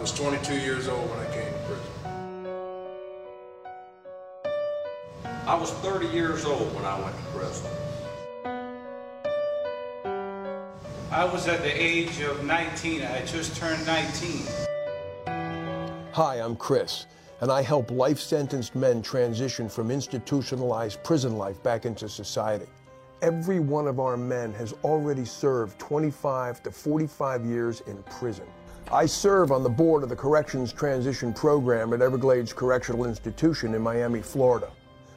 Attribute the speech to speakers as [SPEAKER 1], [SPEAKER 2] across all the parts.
[SPEAKER 1] was 22 years old when I came to prison.
[SPEAKER 2] I was 30 years old when I went to prison.
[SPEAKER 3] I was at the age of 19. I had just turned 19.
[SPEAKER 4] Hi, I'm Chris, and I help life sentenced men transition from institutionalized prison life back into society. Every one of our men has already served 25 to 45 years in prison. I serve on the board of the Corrections Transition Program at Everglades Correctional Institution in Miami, Florida.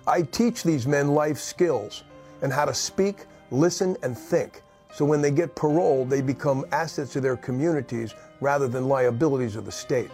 [SPEAKER 4] I teach these men life skills and how to speak, listen, and think so when they get paroled, they become assets to their communities rather than liabilities of the state.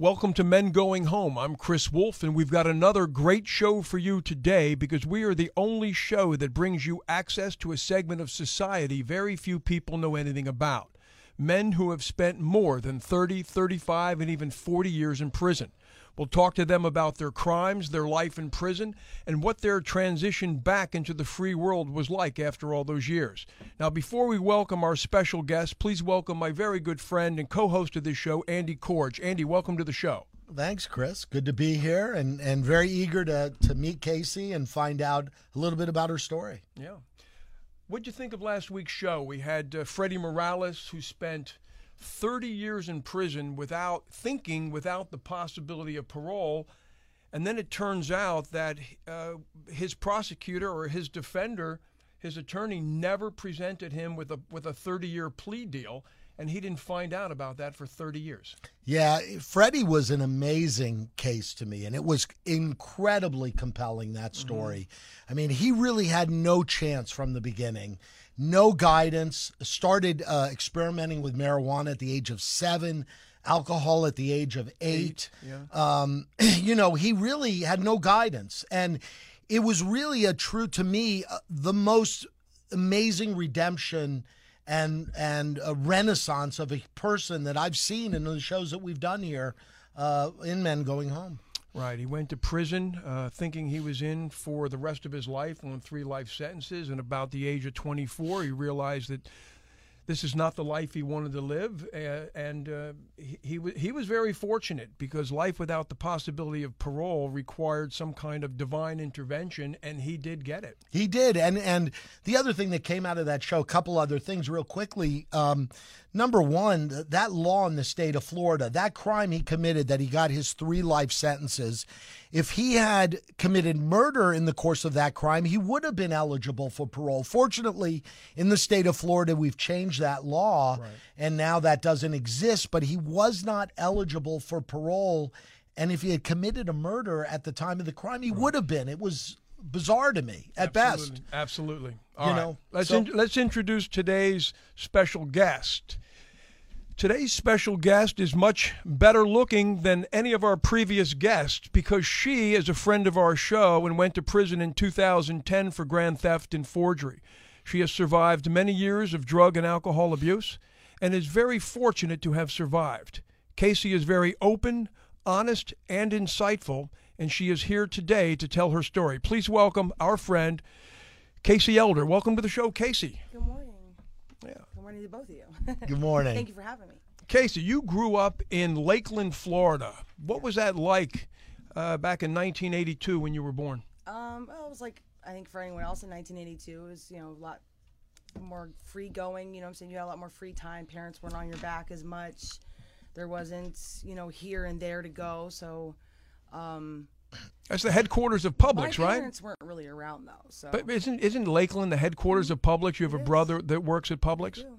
[SPEAKER 4] Welcome to Men Going Home. I'm Chris Wolf, and we've got another great show for you today because we are the only show that brings you access to a segment of society very few people know anything about. Men who have spent more than 30, 35, and even 40 years in prison. We'll talk to them about their crimes, their life in prison, and what their transition back into the free world was like after all those years. Now, before we welcome our special guest, please welcome my very good friend and co host of this show, Andy Corge. Andy, welcome to the show.
[SPEAKER 5] Thanks, Chris. Good to be here and, and very eager to, to meet Casey and find out a little bit about her story.
[SPEAKER 4] Yeah. What'd you think of last week's show? We had uh, Freddie Morales, who spent 30 years in prison without thinking, without the possibility of parole. And then it turns out that uh, his prosecutor or his defender, his attorney, never presented him with a with a 30 year plea deal, and he didn't find out about that for 30 years.
[SPEAKER 5] Yeah, Freddie was an amazing case to me, and it was incredibly compelling that mm-hmm. story. Mm-hmm. I mean, he really had no chance from the beginning no guidance, started uh, experimenting with marijuana at the age of seven, alcohol at the age of eight. eight yeah. um, you know, he really had no guidance. And it was really a true, to me, uh, the most amazing redemption and and a renaissance of a person that I've seen in the shows that we've done here uh, in Men Going Home.
[SPEAKER 4] Right. He went to prison uh, thinking he was in for the rest of his life on three life sentences. And about the age of 24, he realized that this is not the life he wanted to live, uh, and uh, he he, w- he was very fortunate because life without the possibility of parole required some kind of divine intervention, and he did get it.
[SPEAKER 5] He did, and and the other thing that came out of that show, a couple other things, real quickly. Um, number one, that law in the state of Florida, that crime he committed, that he got his three life sentences. If he had committed murder in the course of that crime, he would have been eligible for parole. Fortunately, in the state of Florida, we've changed that law, right. and now that doesn't exist, but he was not eligible for parole. And if he had committed a murder at the time of the crime, he right. would have been. It was bizarre to me at
[SPEAKER 4] Absolutely.
[SPEAKER 5] best.
[SPEAKER 4] Absolutely. All you right. know, let's so, in, let's introduce today's special guest. Today's special guest is much better looking than any of our previous guests because she is a friend of our show and went to prison in 2010 for grand theft and forgery. She has survived many years of drug and alcohol abuse and is very fortunate to have survived. Casey is very open, honest, and insightful, and she is here today to tell her story. Please welcome our friend, Casey Elder. Welcome to the show, Casey.
[SPEAKER 6] Good morning. Yeah. Good morning to both of you.
[SPEAKER 5] Good morning.
[SPEAKER 6] Thank you for having me.
[SPEAKER 4] Casey, you grew up in Lakeland, Florida. What was that like uh, back in 1982 when you were born?
[SPEAKER 6] Um, well, it was like I think for anyone else in 1982, it was you know a lot more free going. You know, I'm saying you had a lot more free time. Parents weren't on your back as much. There wasn't you know here and there to go. So. Um,
[SPEAKER 4] that's the headquarters of Publix,
[SPEAKER 6] my
[SPEAKER 4] right?
[SPEAKER 6] parents weren't really around though. So.
[SPEAKER 4] But isn't isn't Lakeland the headquarters of Publix? You have
[SPEAKER 6] It
[SPEAKER 4] a
[SPEAKER 6] is.
[SPEAKER 4] brother that works at Publix.
[SPEAKER 6] Do.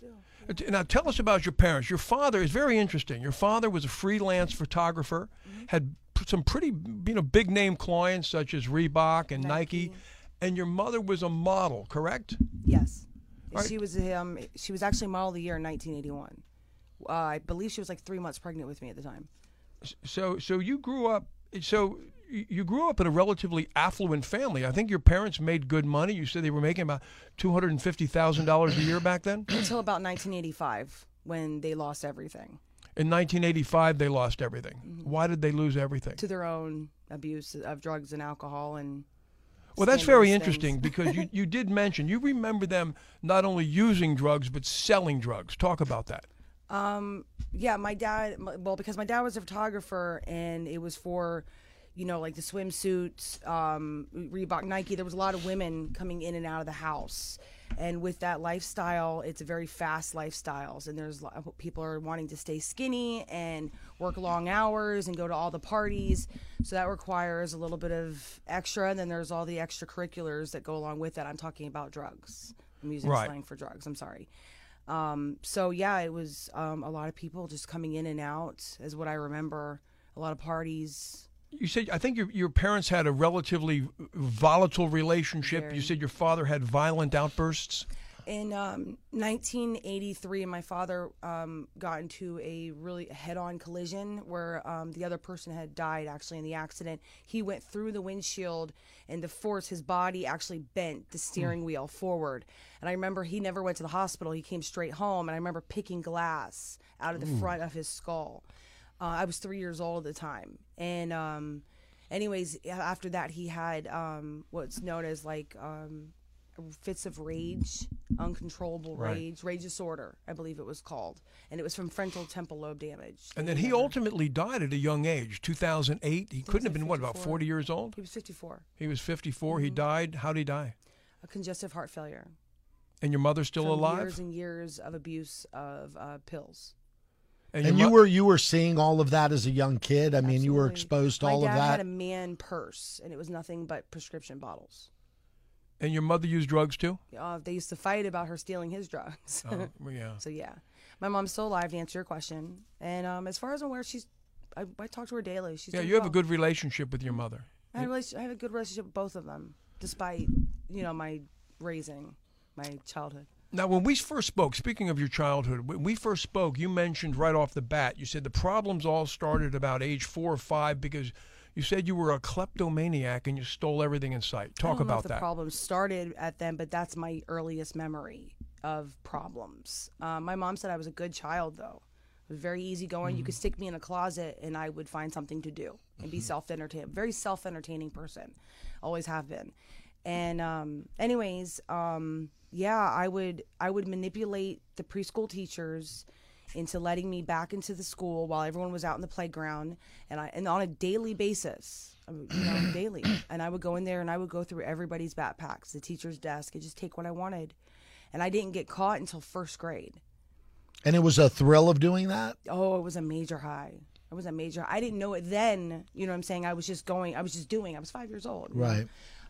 [SPEAKER 6] Do.
[SPEAKER 4] Uh, Now tell us about your parents. Your father is very interesting. Your father was a freelance photographer,
[SPEAKER 6] Mm-hmm.
[SPEAKER 4] had p- some pretty you know big name clients such as Reebok and Nike,
[SPEAKER 6] Nike.
[SPEAKER 4] and your mother was a model, correct?
[SPEAKER 6] Yes.
[SPEAKER 4] All right.
[SPEAKER 6] She was um she was actually model of the year in 1981. Uh, I believe she was like three months pregnant with me at the time.
[SPEAKER 4] So so you grew up so you grew up in a relatively affluent family. I think your parents made good money. You said they were making about two hundred and fifty thousand dollars a year back then.
[SPEAKER 6] Until about 1985 when they lost everything
[SPEAKER 4] In 1985, they lost everything.
[SPEAKER 6] Mm-hmm.
[SPEAKER 4] Why did they lose everything?
[SPEAKER 6] to their own abuse of drugs and alcohol and
[SPEAKER 4] Well, that's very interesting because you, you did mention you remember them not only using drugs but selling drugs. Talk about that.
[SPEAKER 6] Yeah, my dad. Well, because my dad was a photographer, and it was for, you know, like the swimsuits, um, Reebok, Nike. There was a lot of women coming in and out of the house, and with that lifestyle, it's a very fast lifestyles, and there's people are wanting to stay skinny and work long hours and go to all the parties. So that requires a little bit of extra, and then there's all the extracurriculars that go along with that. I'm talking about drugs. I'm using
[SPEAKER 4] Right.
[SPEAKER 6] slang for drugs. I'm sorry. Um, so yeah, it was um, a lot of people just coming in and out, is what I remember. A lot of parties.
[SPEAKER 4] You said I think your your parents had a relatively volatile relationship. You said your father had violent outbursts.
[SPEAKER 6] In um, 1983, my father um, got into a really head-on collision where um, the other person had died actually in the accident. He went through the windshield, and the force, his body actually bent the steering wheel forward. And I remember he never went to the hospital. He came straight home, and I remember picking glass out of the front of his skull. Uh, I was three years old at the time, and um, anyways, after that, he had um, what's known as like um, fits of rage, uncontrollable
[SPEAKER 4] Right.
[SPEAKER 6] rage, rage disorder, I believe it was called, and it was from frontal temporal lobe damage.
[SPEAKER 4] And then he ultimately died at a young age, 2008. He couldn't have been, what, about 40 years old?
[SPEAKER 6] He was 54,
[SPEAKER 4] He was 54.
[SPEAKER 6] Mm-hmm.
[SPEAKER 4] He died. How did he die?
[SPEAKER 6] a congestive heart failure.
[SPEAKER 4] And your mother's still
[SPEAKER 6] from
[SPEAKER 4] alive?
[SPEAKER 6] Years and years of abuse of uh, pills.
[SPEAKER 4] And,
[SPEAKER 5] And you
[SPEAKER 4] mo-
[SPEAKER 5] were you were seeing all of that as a young kid. I mean, you were exposed to
[SPEAKER 6] My
[SPEAKER 5] all of that.
[SPEAKER 6] My dad had a man purse, and it was nothing but prescription bottles.
[SPEAKER 4] And your mother used drugs too?
[SPEAKER 6] Uh, they used to fight about her stealing his drugs.
[SPEAKER 4] Oh, yeah.
[SPEAKER 6] So yeah, my mom's still alive to answer your question. And um, as far as I'm aware, she's I, I talk to her daily. She's
[SPEAKER 4] Yeah, you have a good relationship with your mother.
[SPEAKER 6] I have, a I have a good relationship with both of them, despite you know my raising, my childhood.
[SPEAKER 4] Now, when we first spoke, speaking of your childhood, when we first spoke, you mentioned right off the bat, you said the problems all started about age four or five because you said you were a kleptomaniac and you stole everything in sight.
[SPEAKER 6] I
[SPEAKER 4] Talk
[SPEAKER 6] don't know
[SPEAKER 4] about
[SPEAKER 6] if the
[SPEAKER 4] that.
[SPEAKER 6] problem started at them, but that's my earliest memory of problems. Um, my mom said I was a good child, though. I was very easygoing. You could
[SPEAKER 4] Mm-hmm.
[SPEAKER 6] stick me in a closet, and I would find something to do and be self-entertained. Very self-entertaining person, always have been. And um, anyways, um, yeah, I would I would manipulate the preschool teachers into letting me back into the school while everyone was out in the playground, and I and on a daily basis, you know, daily. And I would go in there and I would go through everybody's backpacks, the teacher's desk, and just take what I wanted. And I didn't get caught until first grade.
[SPEAKER 5] and it was a thrill of doing that.
[SPEAKER 6] Oh, it was a major high. It was a major. I didn't know it then. You know what I'm saying? I was just going. I was just doing. I was five years old.
[SPEAKER 5] Right.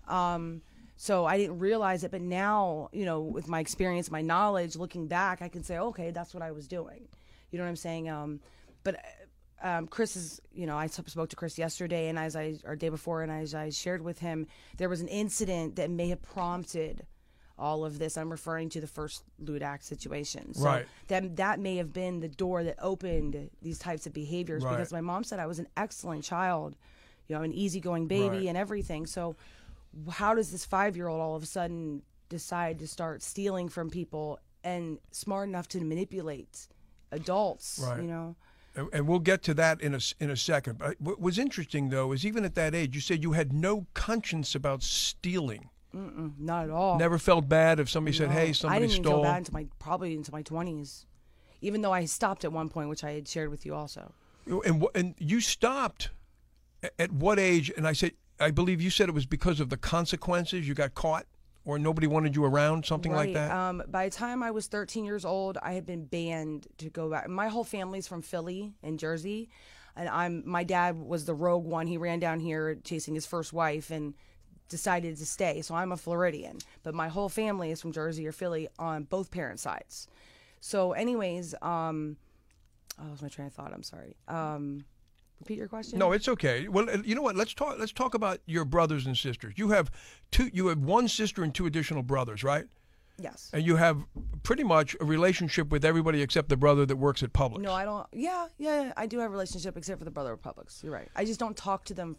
[SPEAKER 6] Um, so I didn't realize it, but now, you know, with my experience, my knowledge, looking back, I can say, okay, that's what I was doing. You know what I'm saying? Um, but uh, um, Chris is, you know, I spoke to Chris yesterday, and as I or day before, and as I shared with him, there was an incident that may have prompted all of this. I'm referring to the first Ludak situation. So
[SPEAKER 4] Right.
[SPEAKER 6] That that may have been the door that opened these types of behaviors
[SPEAKER 4] Right.
[SPEAKER 6] because my mom said I was an excellent child, you know, an easygoing baby
[SPEAKER 4] Right.
[SPEAKER 6] and everything. So how does this five year old all of a sudden decide to start stealing from people and smart enough to manipulate adults?
[SPEAKER 4] Right.
[SPEAKER 6] You know,
[SPEAKER 4] And- And we'll get to that in a, in a second. But what was interesting, though, is even at that age, you said you had no conscience about stealing.
[SPEAKER 6] Mm-mm, not at all.
[SPEAKER 4] Never felt bad if somebody said,
[SPEAKER 6] No.
[SPEAKER 4] hey,
[SPEAKER 6] I
[SPEAKER 4] somebody
[SPEAKER 6] didn't even
[SPEAKER 4] stole.
[SPEAKER 6] feel bad until my probably into my twenties, even though I stopped at one point, which I had shared with you also.
[SPEAKER 4] And, and you stopped at what age? And I said, I believe you said it was because of the consequences. You got caught or nobody wanted you around, something like that.
[SPEAKER 6] Um, by the time I was 13 years old, I had been banned to go back. My whole family's from Philly and Jersey, and I'm my dad was the rogue one. He ran down here chasing his first wife and decided to stay. So I'm a Floridian, but my whole family is from Jersey or Philly on both parents' sides. So, anyways, um, oh, was my train of thought. I'm sorry. Um, repeat your question.
[SPEAKER 4] No, it's okay. Well, uh, you know what? Let's talk. Let's talk about your brothers and sisters. You have two. You have one sister and two additional brothers, right?
[SPEAKER 6] Yes.
[SPEAKER 4] And you have pretty much a relationship with everybody except the brother that works at Publix.
[SPEAKER 6] No, I don't. Yeah, yeah, I do have a relationship, except for the brother republics. You're right. I just don't talk to them.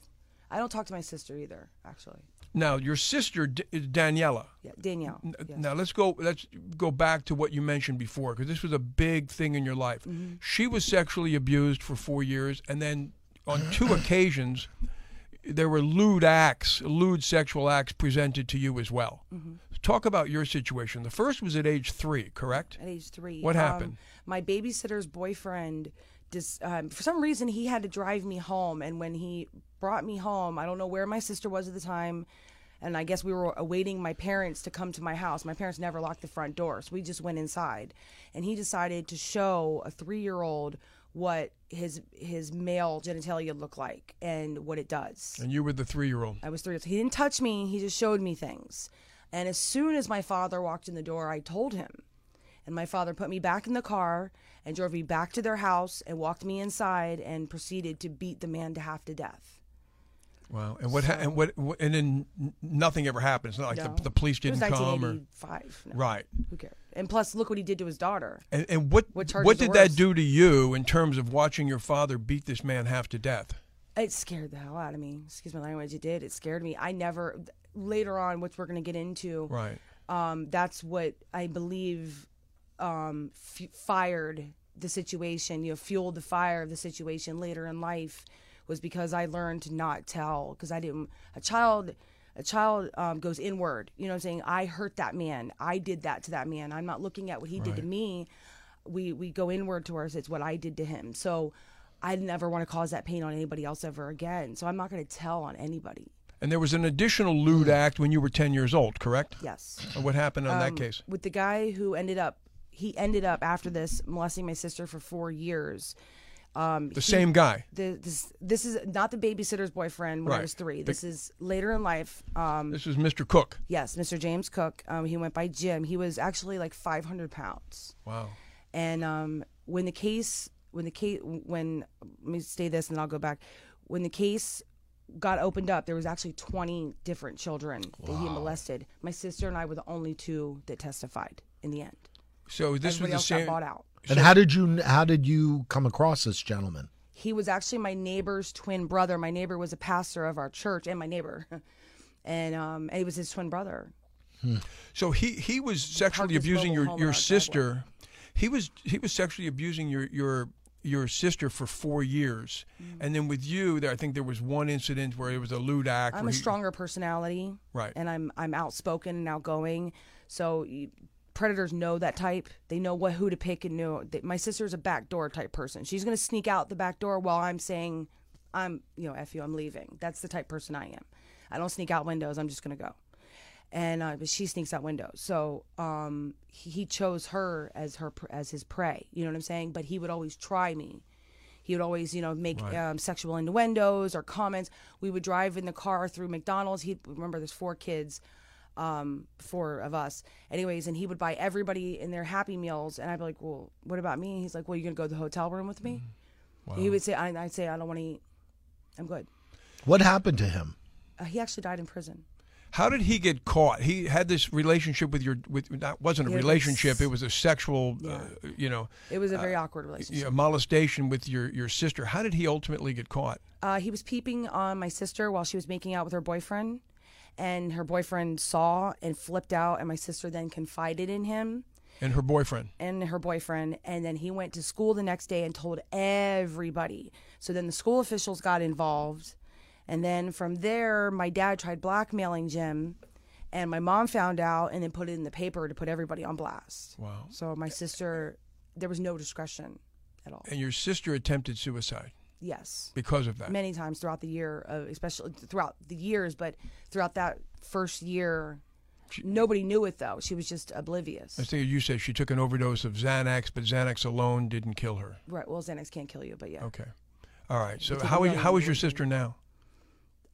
[SPEAKER 6] I don't talk to my sister either. Actually,
[SPEAKER 4] Now, your sister D- Daniela.
[SPEAKER 6] yeah, Danielle.
[SPEAKER 4] N-
[SPEAKER 6] yes.
[SPEAKER 4] Now let's go. Let's go back to what you mentioned before, because this was a big thing in your life.
[SPEAKER 6] Mm-hmm.
[SPEAKER 4] She was sexually abused for four years, and then on two occasions, there were lewd acts, lewd sexual acts presented to you as well.
[SPEAKER 6] Mm-hmm.
[SPEAKER 4] Talk about your situation. The first was at age three, correct?
[SPEAKER 6] at age three.
[SPEAKER 4] What
[SPEAKER 6] Um,
[SPEAKER 4] happened?
[SPEAKER 6] my babysitter's boyfriend, dis, um, for some reason, he had to drive me home. And when he brought me home, I don't know where my sister was at the time. And I guess we were awaiting my parents to come to my house. My parents never locked the front door, so we just went inside. And he decided to show a three-year-old what his his male genitalia look like and what it does.
[SPEAKER 4] And you were the three-year-old.
[SPEAKER 6] I was three. He didn't touch me. He just showed me things. And as soon as my father walked in the door, I told him. And my father put me back in the car and drove me back to their house and walked me inside and proceeded to beat the man to half to death.
[SPEAKER 4] Wow. And what? ha- and what? And then nothing ever happened. It's not like
[SPEAKER 6] No.
[SPEAKER 4] the, the police didn't come or
[SPEAKER 6] 1985. No,
[SPEAKER 4] right.
[SPEAKER 6] Who cares? And plus, look what he did to his daughter.
[SPEAKER 4] And, and what
[SPEAKER 6] What
[SPEAKER 4] what, did that do to you in terms of watching your father beat this man half to death?
[SPEAKER 6] It scared the hell out of me. Excuse my language. It did. It scared me. I never. Later on, which we're going to get into,
[SPEAKER 4] Right.
[SPEAKER 6] um, that's what I believe um, f- fired the situation. You know, fueled the fire of the situation later in life was because I learned to not tell because I didn't. A child, a child um, goes inward. You know, what I'm saying I hurt that man. I did that to that man. I'm not looking at what he did to me. We we go inward towards it's what I did to him. So. I never want to cause that pain on anybody else ever again. So I'm not going to tell on anybody.
[SPEAKER 4] And there was an additional lewd act when you were 10 years old, correct?
[SPEAKER 6] Yes.
[SPEAKER 4] What happened on that
[SPEAKER 6] um,
[SPEAKER 4] case?
[SPEAKER 6] with the guy who ended up he ended up after this molesting my sister for four years um
[SPEAKER 4] The
[SPEAKER 6] he-
[SPEAKER 4] same guy.
[SPEAKER 6] the, this this is not the babysitter's boyfriend when
[SPEAKER 4] Right.
[SPEAKER 6] I was three.
[SPEAKER 4] The-
[SPEAKER 6] This is later in life. Um,
[SPEAKER 4] This is Mr. Cook.
[SPEAKER 6] yes, Mr. James Cook. Um, he went by Jim. He was actually like 500 pounds.
[SPEAKER 4] Wow.
[SPEAKER 6] And um, when the case, when the case, when let me say this and I'll go back. When the case got opened up, there was actually 20 different children that he molested. My sister and I were the only two that testified in the end.
[SPEAKER 4] So this
[SPEAKER 6] Everybody
[SPEAKER 4] was
[SPEAKER 6] else
[SPEAKER 4] the same.
[SPEAKER 6] got bought out.
[SPEAKER 5] And how did you how did you come across this gentleman?
[SPEAKER 6] He was actually my neighbor's twin brother. My neighbor was a pastor of our church and my neighbor. And um, and he was his twin brother.
[SPEAKER 4] So he he was sexually
[SPEAKER 6] his
[SPEAKER 4] abusing your your sister. He was he was sexually abusing your your your sister for four years,
[SPEAKER 6] Mm.
[SPEAKER 4] and then with you, there I think there was one incident where it was a lewd act.
[SPEAKER 6] I'm a
[SPEAKER 4] he-
[SPEAKER 6] stronger personality,
[SPEAKER 4] Right.
[SPEAKER 6] And I'm I'm outspoken and outgoing. So you, predators know that type. They know what who to pick and know. That my sister's a backdoor type person. She's gonna sneak out the back door while I'm saying, I'm you know f you, I'm leaving. That's the type person I am. I don't sneak out windows. I'm just gonna go. And uh, but she sneaks out windows. So um, he, he chose her as her as his prey. You know what I'm saying? But he would always try me. He would always, you know, make um, sexual innuendos or comments. We would drive in the car through McDonald's. He remember there's four kids, um, four of us. Anyways, and he would buy everybody in their Happy Meals, and I'd be like, "Well, what about me?" He's like, "Well, you gonna go to the hotel room with me?" He would say, I, "I'd say I don't want to eat. I'm good."
[SPEAKER 5] What happened to him?
[SPEAKER 6] Uh, he actually died in prison.
[SPEAKER 4] How did he get caught? He had this relationship with your with that wasn't a relationship. It was a sexual, uh, you know,
[SPEAKER 6] It was a very awkward relationship.
[SPEAKER 4] know, molestation with your your sister. How did he ultimately get caught?
[SPEAKER 6] Uh, he was peeping on my sister while she was making out with her boyfriend, and her boyfriend saw and flipped out, and my sister then confided in him
[SPEAKER 4] And her boyfriend.
[SPEAKER 6] and her boyfriend, and then he went to school the next day and told everybody. So then the school officials got involved, and then from there, my dad tried blackmailing Jim, and my mom found out and then put it in the paper to put everybody on blast.
[SPEAKER 4] Wow.
[SPEAKER 6] So my sister, there was no discretion at all.
[SPEAKER 4] And your sister attempted suicide
[SPEAKER 6] Yes.
[SPEAKER 4] because of that.
[SPEAKER 6] many times throughout the year, uh, especially throughout the years, but throughout that first year, nobody knew it though. She was just oblivious.
[SPEAKER 4] I think you said she took an overdose of Xanax, but Xanax alone didn't kill her.
[SPEAKER 6] Right. Well, Xanax can't kill you, but yeah.
[SPEAKER 4] Okay. All right. So how is, how is your sister now?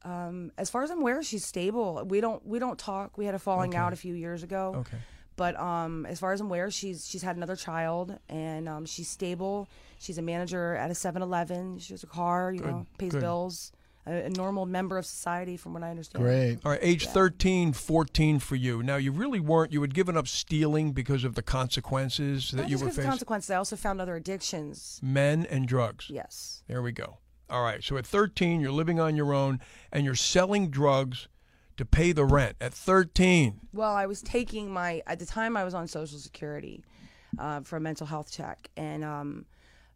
[SPEAKER 6] Um, as far as I'm aware, she's stable. We don't we don't talk. We had a falling out a few years ago.
[SPEAKER 4] Okay.
[SPEAKER 6] But um, as far as I'm aware, she's she's had another child and um, she's stable. She's a manager at a 7-Eleven. She has a car, you know, pays
[SPEAKER 4] good.
[SPEAKER 6] bills. A, a normal member of society, from what I understand.
[SPEAKER 5] Great.
[SPEAKER 4] All right, age thirteen, fourteen 13, 14 for you. Now, you really weren't, you had given up stealing because of the consequences that
[SPEAKER 6] Not
[SPEAKER 4] you
[SPEAKER 6] just
[SPEAKER 4] were
[SPEAKER 6] because of
[SPEAKER 4] facing.
[SPEAKER 6] consequences. I also found other addictions.
[SPEAKER 4] Men and drugs.
[SPEAKER 6] Yes.
[SPEAKER 4] There we go. All right. So at 13, you're living on your own and you're selling drugs to pay the rent. At 13,
[SPEAKER 6] Well, I was taking my at the time I was on Social Security uh, for a mental health check, and um,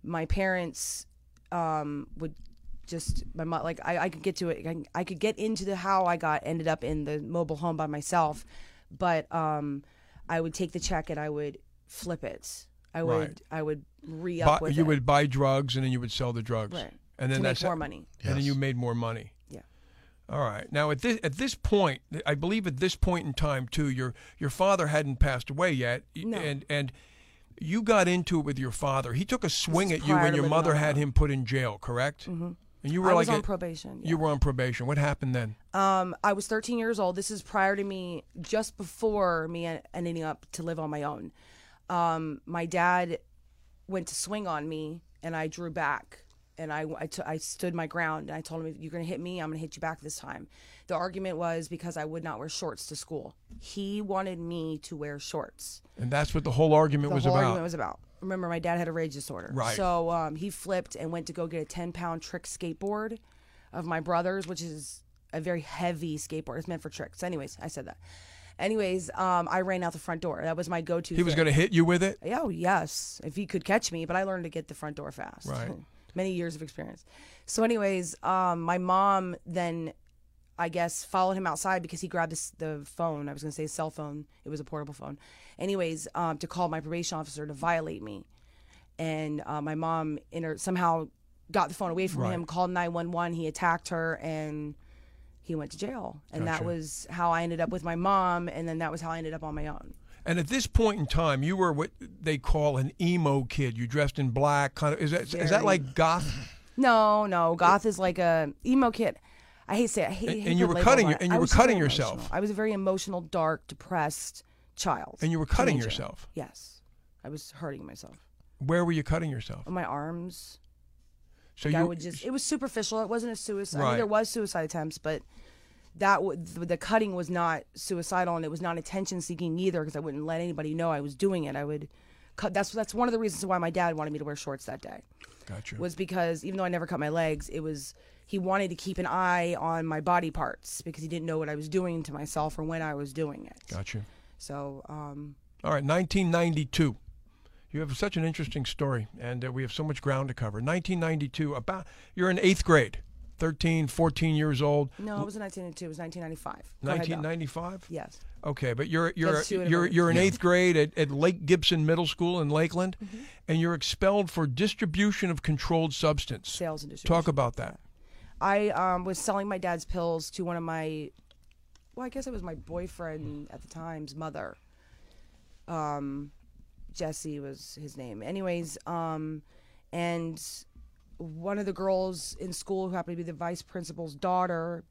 [SPEAKER 6] my parents um, would just my mom like I, I could get to it. I, I could get into the how I got ended up in the mobile home by myself, but um, I would take the check and I would flip it. I would
[SPEAKER 4] Right.
[SPEAKER 6] I would re
[SPEAKER 4] Buy-
[SPEAKER 6] up with
[SPEAKER 4] you
[SPEAKER 6] it.
[SPEAKER 4] would buy drugs and then you would sell the drugs.
[SPEAKER 6] Right.
[SPEAKER 4] And then
[SPEAKER 6] to make
[SPEAKER 4] that's
[SPEAKER 6] more money.
[SPEAKER 4] And then
[SPEAKER 5] Yes.
[SPEAKER 4] you made more money.
[SPEAKER 6] Yeah.
[SPEAKER 4] All right. Now at this at this point, I believe at this point in time too, your your father hadn't passed away yet,
[SPEAKER 6] No.
[SPEAKER 4] and and you got into it with your father. He took a swing at you when your mother had him put in jail, correct? Mm-hmm. And you were
[SPEAKER 6] I
[SPEAKER 4] like
[SPEAKER 6] was on
[SPEAKER 4] a-
[SPEAKER 6] probation.
[SPEAKER 4] You were on probation. What happened then?
[SPEAKER 6] Um, I was 13 years old. This is prior to me, just before me ending up to live on my own. Um, my dad went to swing on me, and I drew back, and I, I, t- I stood my ground, and I told him, "You're going to hit me. I'm going to hit you back this time." The argument was because I would not wear shorts to school. He wanted me to wear shorts
[SPEAKER 4] And that's what the whole argument
[SPEAKER 6] the
[SPEAKER 4] was
[SPEAKER 6] whole
[SPEAKER 4] about.
[SPEAKER 6] argument was about. Remember, my dad had a rage disorder.
[SPEAKER 4] Right.
[SPEAKER 6] So um, he flipped and went to go get a 10 pound trick skateboard of my brother's, which is a very heavy skateboard. It's meant for tricks. Anyways, I said that. Anyways, um, I ran out the front door. That was my go to.
[SPEAKER 4] he was going to hit you with it.
[SPEAKER 6] Oh, yes. If he could catch me, but I learned to get the front door fast.
[SPEAKER 4] Right.
[SPEAKER 6] Many years of experience. So, anyways, um, my mom then, I guess, followed him outside because he grabbed this, the phone. I was going to say cell phone. It was a portable phone. Anyways, um, to call my probation officer to violate me. And uh, my mom inter- somehow got the phone away from
[SPEAKER 4] Right.
[SPEAKER 6] him, called 911. He attacked her and he went to jail. And
[SPEAKER 4] Gotcha.
[SPEAKER 6] that was how I ended up with my mom. And then that was how I ended up on my own.
[SPEAKER 4] And at this point in time, you were what they call an emo kid. You dressed in black, kind of. Is that is that
[SPEAKER 6] Very.
[SPEAKER 4] like goth?
[SPEAKER 6] No, no. Goth is like a emo kid. I hate to say it. I hate,
[SPEAKER 4] And-
[SPEAKER 6] hate
[SPEAKER 4] and you were cutting your- and you
[SPEAKER 6] I
[SPEAKER 4] were cutting yourself.
[SPEAKER 6] emotional. I was a very emotional, dark, depressed child.
[SPEAKER 4] And you were cutting
[SPEAKER 6] Teenager.
[SPEAKER 4] yourself.
[SPEAKER 6] Yes. I was hurting myself.
[SPEAKER 4] Where were you cutting yourself?
[SPEAKER 6] On my arms.
[SPEAKER 4] So
[SPEAKER 6] I
[SPEAKER 4] you
[SPEAKER 6] would just. It was superficial. It wasn't a suicide. I mean, there was suicide attempts, but that w- the cutting was not suicidal, and it was not attention seeking either, because I wouldn't let anybody know I was doing it. I would cut. That's that's one of the reasons why my dad wanted me to wear shorts that day.
[SPEAKER 4] Gotcha.
[SPEAKER 6] was because even though I never cut my legs, it was he wanted to keep an eye on my body parts because he didn't know what I was doing to myself or when I was doing it.
[SPEAKER 4] Gotcha.
[SPEAKER 6] So, um,
[SPEAKER 4] All right, 1992. You have such an interesting story, and uh, we have so much ground to cover. 1992, about you're in eighth grade, 13, 14 years old.
[SPEAKER 6] no, it was 1992. It was 1995. Go ahead, Bill.
[SPEAKER 4] 1995.
[SPEAKER 6] Yes.
[SPEAKER 4] Okay, but you're you're
[SPEAKER 6] That's two in a
[SPEAKER 4] you're you're in eighth grade at, at Lake Gibson Middle School in Lakeland,
[SPEAKER 6] Mm-hmm.
[SPEAKER 4] and you're expelled for distribution of controlled substance.
[SPEAKER 6] Sales and distribution.
[SPEAKER 4] Talk about that.
[SPEAKER 6] I um, was selling my dad's pills to one of my, well, I guess it was my boyfriend at the time's mother. Um, Jesse was his name. Anyways, um, and one of the girls in school who happened to be the vice principal's daughter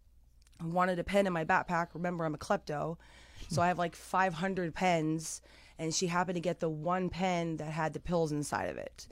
[SPEAKER 6] wanted a pen in my backpack. Remember, I'm a klepto, so I have like 500 pens, and she happened to get the one pen that had the pills inside of it,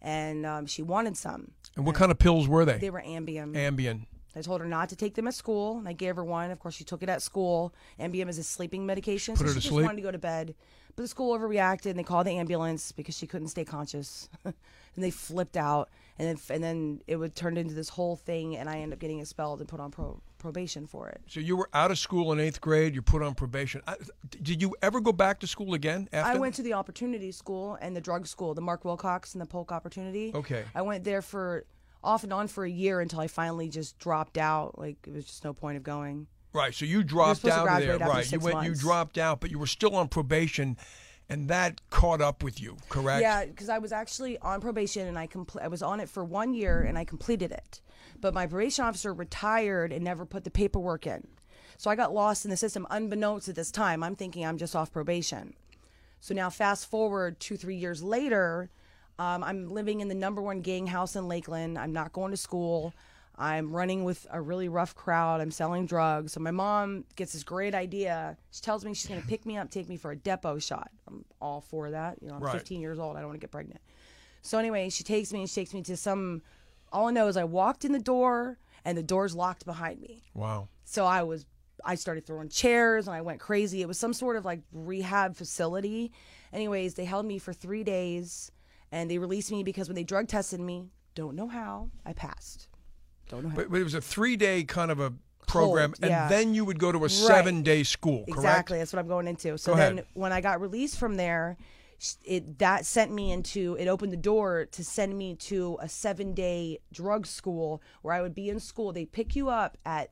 [SPEAKER 6] and um, she wanted some.
[SPEAKER 4] And what kind of pills were they?
[SPEAKER 6] They were Ambien.
[SPEAKER 4] Ambien.
[SPEAKER 6] I told her not to take them at school, and I gave her one. Of course, she took it at school. Ambien is a sleeping medication,
[SPEAKER 4] Put
[SPEAKER 6] so
[SPEAKER 4] her
[SPEAKER 6] she
[SPEAKER 4] to
[SPEAKER 6] just
[SPEAKER 4] sleep?
[SPEAKER 6] wanted to go to bed. But the school overreacted, and they called the ambulance because she couldn't stay conscious, and they flipped out, and then and then it would turn into this whole thing, and I ended up getting expelled and put on pro, probation for it.
[SPEAKER 4] So you were out of school in eighth grade. You're put on probation. I, did you ever go back to school again after?
[SPEAKER 6] I went to the opportunity school and the drug school, the Mark Wilcox and the Polk Opportunity.
[SPEAKER 4] Okay.
[SPEAKER 6] I went there for off and on for a year until I finally just dropped out. Like it was just no point of going.
[SPEAKER 4] Right. So you dropped out of there. Right. You went. You dropped out, but you were still on probation, and that caught up with you. Correct.
[SPEAKER 6] Yeah, because I was actually on probation and I compl- I was on it for one year and I completed it. But my probation officer retired and never put the paperwork in. So I got lost in the system unbeknownst at this time. I'm thinking I'm just off probation. So now fast forward two, three years later, um, I'm living in the number one gang house in Lakeland. I'm not going to school. I'm running with a really rough crowd. I'm selling drugs. So my mom gets this great idea. She tells me she's going to pick me up, take me for a Depo shot. I'm all for that. You know, I'm
[SPEAKER 4] Right.
[SPEAKER 6] 15 years old. I don't want to get pregnant. So anyway, she takes me and she takes me to some. All I know is I walked in the door and the door's locked behind me.
[SPEAKER 4] Wow.
[SPEAKER 6] So I was, I started throwing chairs and I went crazy. It was some sort of like rehab facility. Anyways, they held me for three days and they released me because when they drug tested me, don't know how, I passed. Don't know how.
[SPEAKER 4] But, but it was a three-day kind of a program,
[SPEAKER 6] yeah.
[SPEAKER 4] and then you would go to a seven-day school. Correct.
[SPEAKER 6] Exactly. That's what I'm going into. So
[SPEAKER 4] Go
[SPEAKER 6] then
[SPEAKER 4] ahead.
[SPEAKER 6] when I got released from there, it that sent me into it opened the door to send me to a seven day drug school where I would be in school. They pick you up at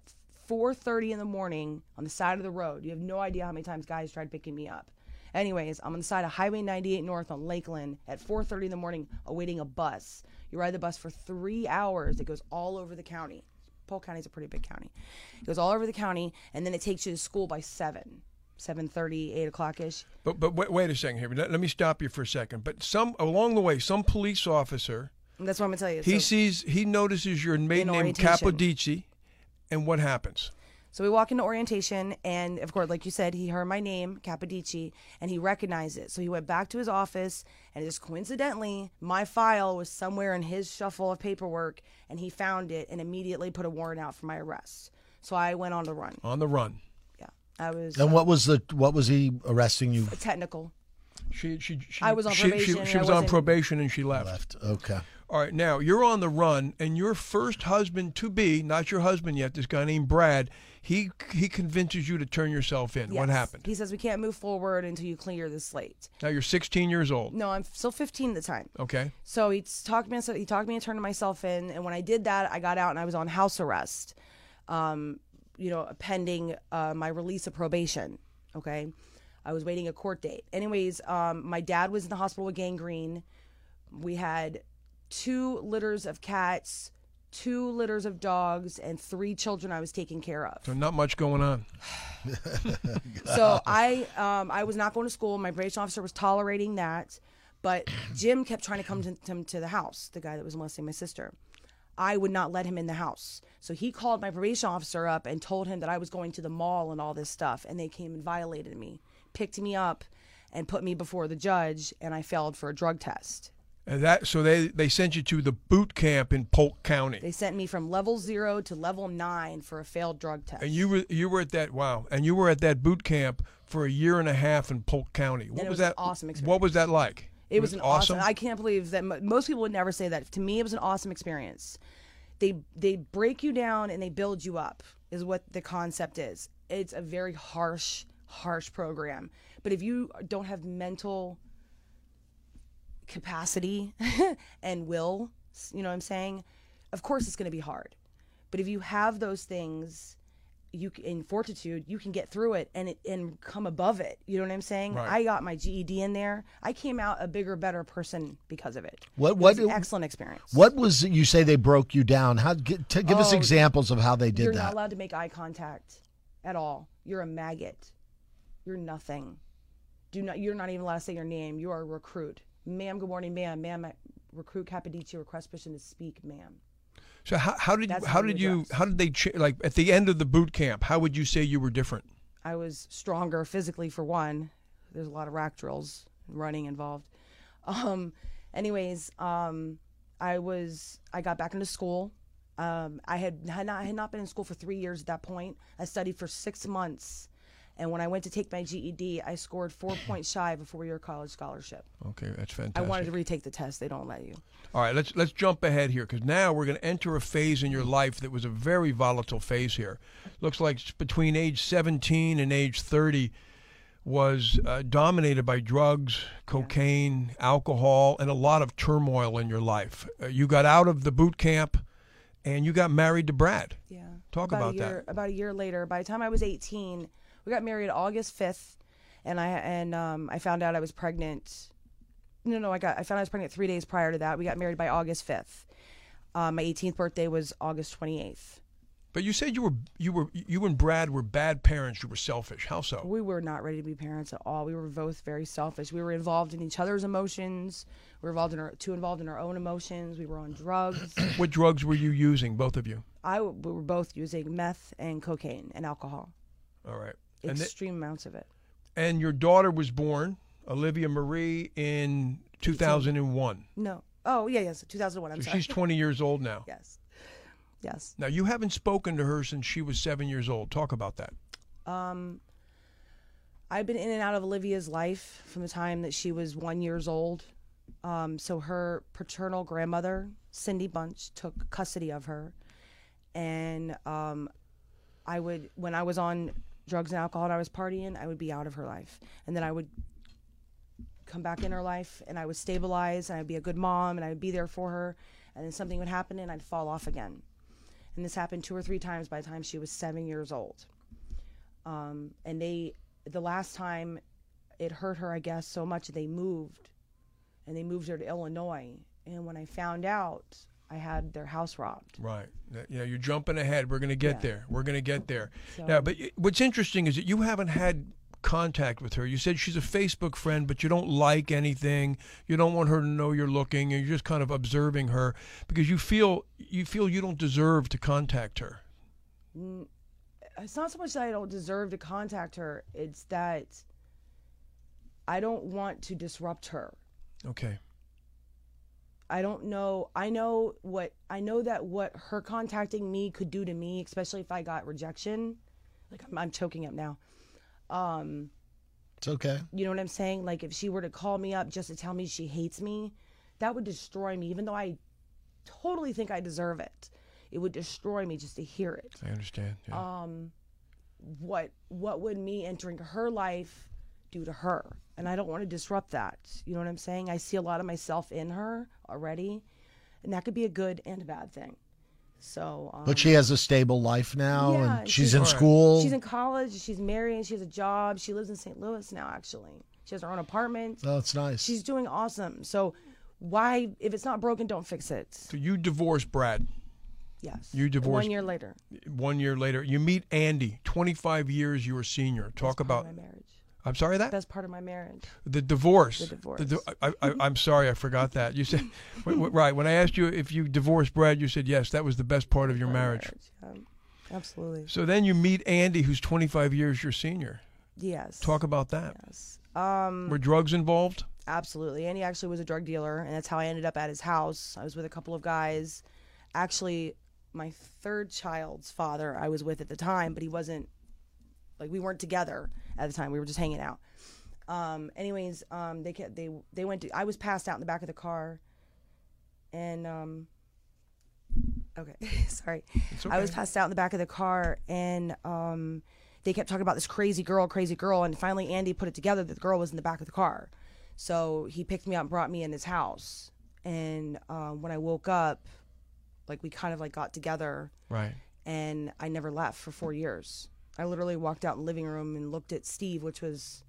[SPEAKER 6] 4:30 in the morning on the side of the road. You have no idea how many times guys tried picking me up. Anyways, I'm on the side of Highway 98 North on Lakeland at 4:30 in the morning, awaiting a bus. You ride the bus for three hours. It goes all over the county. Polk County is a pretty big county. It goes all over the county, and then it takes you to school by seven, 7:30, 8 o'clock ish.
[SPEAKER 4] But but wait, wait a second here. Let, let me stop you for a second. But some along the way, some police officer
[SPEAKER 6] That's what I'm gonna tell you.
[SPEAKER 4] he
[SPEAKER 6] So-
[SPEAKER 4] sees he notices your maiden name. Capodici, and what happens?
[SPEAKER 6] So we walk into orientation, and of course, like you said, he heard my name, Capodici, and he recognized it. So he went back to his office, and just coincidentally, my file was somewhere in his shuffle of paperwork, and he found it and immediately put a warrant out for my arrest. So I went on the run.
[SPEAKER 4] On the run.
[SPEAKER 6] Yeah, I was
[SPEAKER 5] And what uh, was the what was he arresting you?
[SPEAKER 6] technical.
[SPEAKER 4] She she, she
[SPEAKER 6] I was on
[SPEAKER 4] she, she,
[SPEAKER 6] probation,
[SPEAKER 4] she
[SPEAKER 6] and
[SPEAKER 4] was on probation and she left.
[SPEAKER 5] Left. Okay.
[SPEAKER 4] All right, now you're on the run, and your first husband to be, not your husband yet, this guy named Brad, he he convinces you to turn yourself in. What happened?
[SPEAKER 6] He says we can't move forward until you clear the slate.
[SPEAKER 4] Now you're 16 years old.
[SPEAKER 6] No, I'm still 15 at the time.
[SPEAKER 4] Okay.
[SPEAKER 6] So he talked me. He talked me into turning myself in, and when I did that, I got out and I was on house arrest. Um, you know, pending uh, my release of probation. Okay, I was waiting a court date. Anyways, um, my dad was in the hospital with gangrene. We had two litters of cats, two litters of dogs, and three children I was taking care of.
[SPEAKER 4] So not much going on.
[SPEAKER 6] So I um, I was not going to school. My probation officer was tolerating that, but Jim kept trying to come to, to, to the house. The guy that was molesting my sister. I would not let him in the house. So he called my probation officer up and told him that I was going to the mall and all this stuff. And they came and violated me, picked me up, and put me before the judge. And I failed for a drug test.
[SPEAKER 4] And that so they they sent you to the boot camp in Polk County.
[SPEAKER 6] They sent me from level zero to level nine for a failed drug test.
[SPEAKER 4] And you were you were at that wow, and you were at that boot camp for a year and a half in Polk County. What
[SPEAKER 6] it
[SPEAKER 4] was
[SPEAKER 6] was an
[SPEAKER 4] that?
[SPEAKER 6] awesome
[SPEAKER 4] What was that like?
[SPEAKER 6] It was an awesome. I can't believe that most people would never say that. To me, it was an awesome experience. They they break you down and they build you up. Is what the concept is. It's a very harsh, harsh program. But if you don't have mental capacity and will, you know what I'm saying? Of course, it's going to be hard. But if you have those things, you in fortitude, you can get through it and it and come above it. You know what I'm saying?
[SPEAKER 4] Right.
[SPEAKER 6] I got my GED in there. I came out a bigger, better person because of it.
[SPEAKER 5] What-
[SPEAKER 6] It
[SPEAKER 5] what-
[SPEAKER 6] was an excellent experience.
[SPEAKER 5] What was you say they broke you down? How gi- to give us
[SPEAKER 6] Oh,
[SPEAKER 5] examples of how they did that.
[SPEAKER 6] You're not allowed to make eye contact at all. You're a maggot. You're nothing. Do not. You're not even allowed to say your name. You are a recruit, ma'am. Good morning, ma'am. Ma'am, recruit Capodici request permission to speak, ma'am.
[SPEAKER 4] So how, how did
[SPEAKER 6] That's
[SPEAKER 4] how did
[SPEAKER 6] you
[SPEAKER 4] how did they like at the end of the boot camp? How would you say you were different?
[SPEAKER 6] I was stronger physically for one. There's a lot of rack drills running involved. Um, anyways, um, I was I got back into school. Um, I had had not had not been in school for three years at that point. I studied for six months, and when I went to take my GED, I scored four points shy of a four-year college scholarship.
[SPEAKER 4] Okay, that's fantastic.
[SPEAKER 6] I wanted to retake the test. They don't let you.
[SPEAKER 4] All right, let's let's jump ahead here because now we're going to enter a phase in your life that was a very volatile phase here. Looks like between age 17 and age 30 was uh, dominated by drugs, cocaine, alcohol, and a lot of turmoil in your life. Uh, you got out of the boot camp, and you got married to Brad.
[SPEAKER 6] Yeah.
[SPEAKER 4] Talk
[SPEAKER 6] about,
[SPEAKER 4] about
[SPEAKER 6] a
[SPEAKER 4] that.
[SPEAKER 6] About a year later, by the time I was 18, we got married August 5th, and I and um, I found out I was pregnant. No, no, I got I found out I was pregnant three days prior to that. We got married by August 5th. Um, my 18th birthday was August 28th.
[SPEAKER 4] But you said you were you were you and Brad were bad parents. You were selfish. How so?
[SPEAKER 6] We were not ready to be parents at all. We were both very selfish. We were involved in each other's emotions. We were involved in our too involved in our own emotions. We were on drugs.
[SPEAKER 4] What drugs were you using, both of you?
[SPEAKER 6] I we were both using meth and cocaine and alcohol.
[SPEAKER 4] All right. And, th-
[SPEAKER 6] Extreme amounts of it.
[SPEAKER 4] and your daughter was born, Olivia Marie, in 2001.
[SPEAKER 6] No. Oh yeah, yes, 2001. I'm
[SPEAKER 4] So
[SPEAKER 6] sorry.
[SPEAKER 4] she's 20 years old now.
[SPEAKER 6] Yes. Yes.
[SPEAKER 4] Now you haven't spoken to her since she was seven years old. Talk about that.
[SPEAKER 6] Um, I've been in and out of Olivia's life from the time that she was one years old. Um, so her paternal grandmother, Cindy Bunch, took custody of her, and um, I would, when I was on drugs and alcohol and I was partying, I would be out of her life, and then I would come back in her life and I would stabilize and I'd be a good mom and I would be there for her. And then something would happen and I'd fall off again. And this happened two or three times by the time she was seven years old. Um, and they, the last time it hurt her, I guess, so much they moved and they moved her to Illinois. And when I found out, I had their house robbed.
[SPEAKER 4] Right. Yeah, you're jumping ahead. We're going to get
[SPEAKER 6] Yeah.
[SPEAKER 4] there. We're going to get there.
[SPEAKER 6] So-
[SPEAKER 4] now, but what's interesting is that you haven't had contact with her. You said she's a Facebook friend, but you don't like anything. You don't want her to know you're looking. and You're just kind of observing her because you feel you feel you don't deserve to contact her.
[SPEAKER 6] it's not so much that I don't deserve to contact her, it's that I don't want to disrupt her.
[SPEAKER 4] Okay.
[SPEAKER 6] I don't know. I know what I know that what her contacting me could do to me, especially if I got rejection. Like I'm, I'm choking up now. Um,
[SPEAKER 5] It's okay.
[SPEAKER 6] you know what I'm saying? Like if she were to call me up just to tell me she hates me, that would destroy me. Even though I totally think I deserve it, it would destroy me just to hear it.
[SPEAKER 4] I understand. Yeah.
[SPEAKER 6] Um, what what would me entering her life do to her and i don't want to disrupt that you know what i'm saying i see a lot of myself in her already and that could be a good and a bad thing so um,
[SPEAKER 5] But she has a stable life now,
[SPEAKER 6] Yeah,
[SPEAKER 5] and
[SPEAKER 6] she's-
[SPEAKER 5] she's in
[SPEAKER 4] Alright.
[SPEAKER 5] school.
[SPEAKER 6] she's in college she's married and she has a job she lives in st louis now actually she has her own apartment
[SPEAKER 5] oh, that's nice.
[SPEAKER 6] she's doing awesome so why if it's not broken don't fix it
[SPEAKER 4] so you divorce Brad.
[SPEAKER 6] yes
[SPEAKER 4] You divorced-
[SPEAKER 6] one year later
[SPEAKER 4] One year later, you meet Andy. 25 years your senior. Talk about.
[SPEAKER 6] my marriage
[SPEAKER 4] I'm sorry that
[SPEAKER 6] that's part of my marriage
[SPEAKER 4] the divorce.
[SPEAKER 6] The divorce.
[SPEAKER 4] di- I, I, I'm sorry, I forgot that. You said right when I asked you if you divorced Brad, you said yes. That was the best part of your
[SPEAKER 6] of
[SPEAKER 4] marriage.
[SPEAKER 6] yeah. absolutely
[SPEAKER 4] So then you meet Andy, who's 25 years your senior.
[SPEAKER 6] yes
[SPEAKER 4] Talk about that.
[SPEAKER 6] Yes. Um,
[SPEAKER 4] Were drugs involved?
[SPEAKER 6] absolutely. And he actually was a drug dealer, and that's how I ended up at his house. I was with a couple of guys. Actually, my third child's father I was with at the time, but he wasn't like we weren't together at the time. We were just hanging out. Um, anyways, um, they kept, they they went to. I was passed out in the back of the car, and um, okay, sorry. I was passed out in the back of the car, and um, they kept talking about this crazy girl, crazy girl, and finally Andy put it together that the girl was in the back of the car. So he picked me up and brought me in his house. And um, when I woke up, like we kind of like got together,
[SPEAKER 4] Right.
[SPEAKER 6] and I never left for four years. I literally walked out in the living room and looked at Steve, which was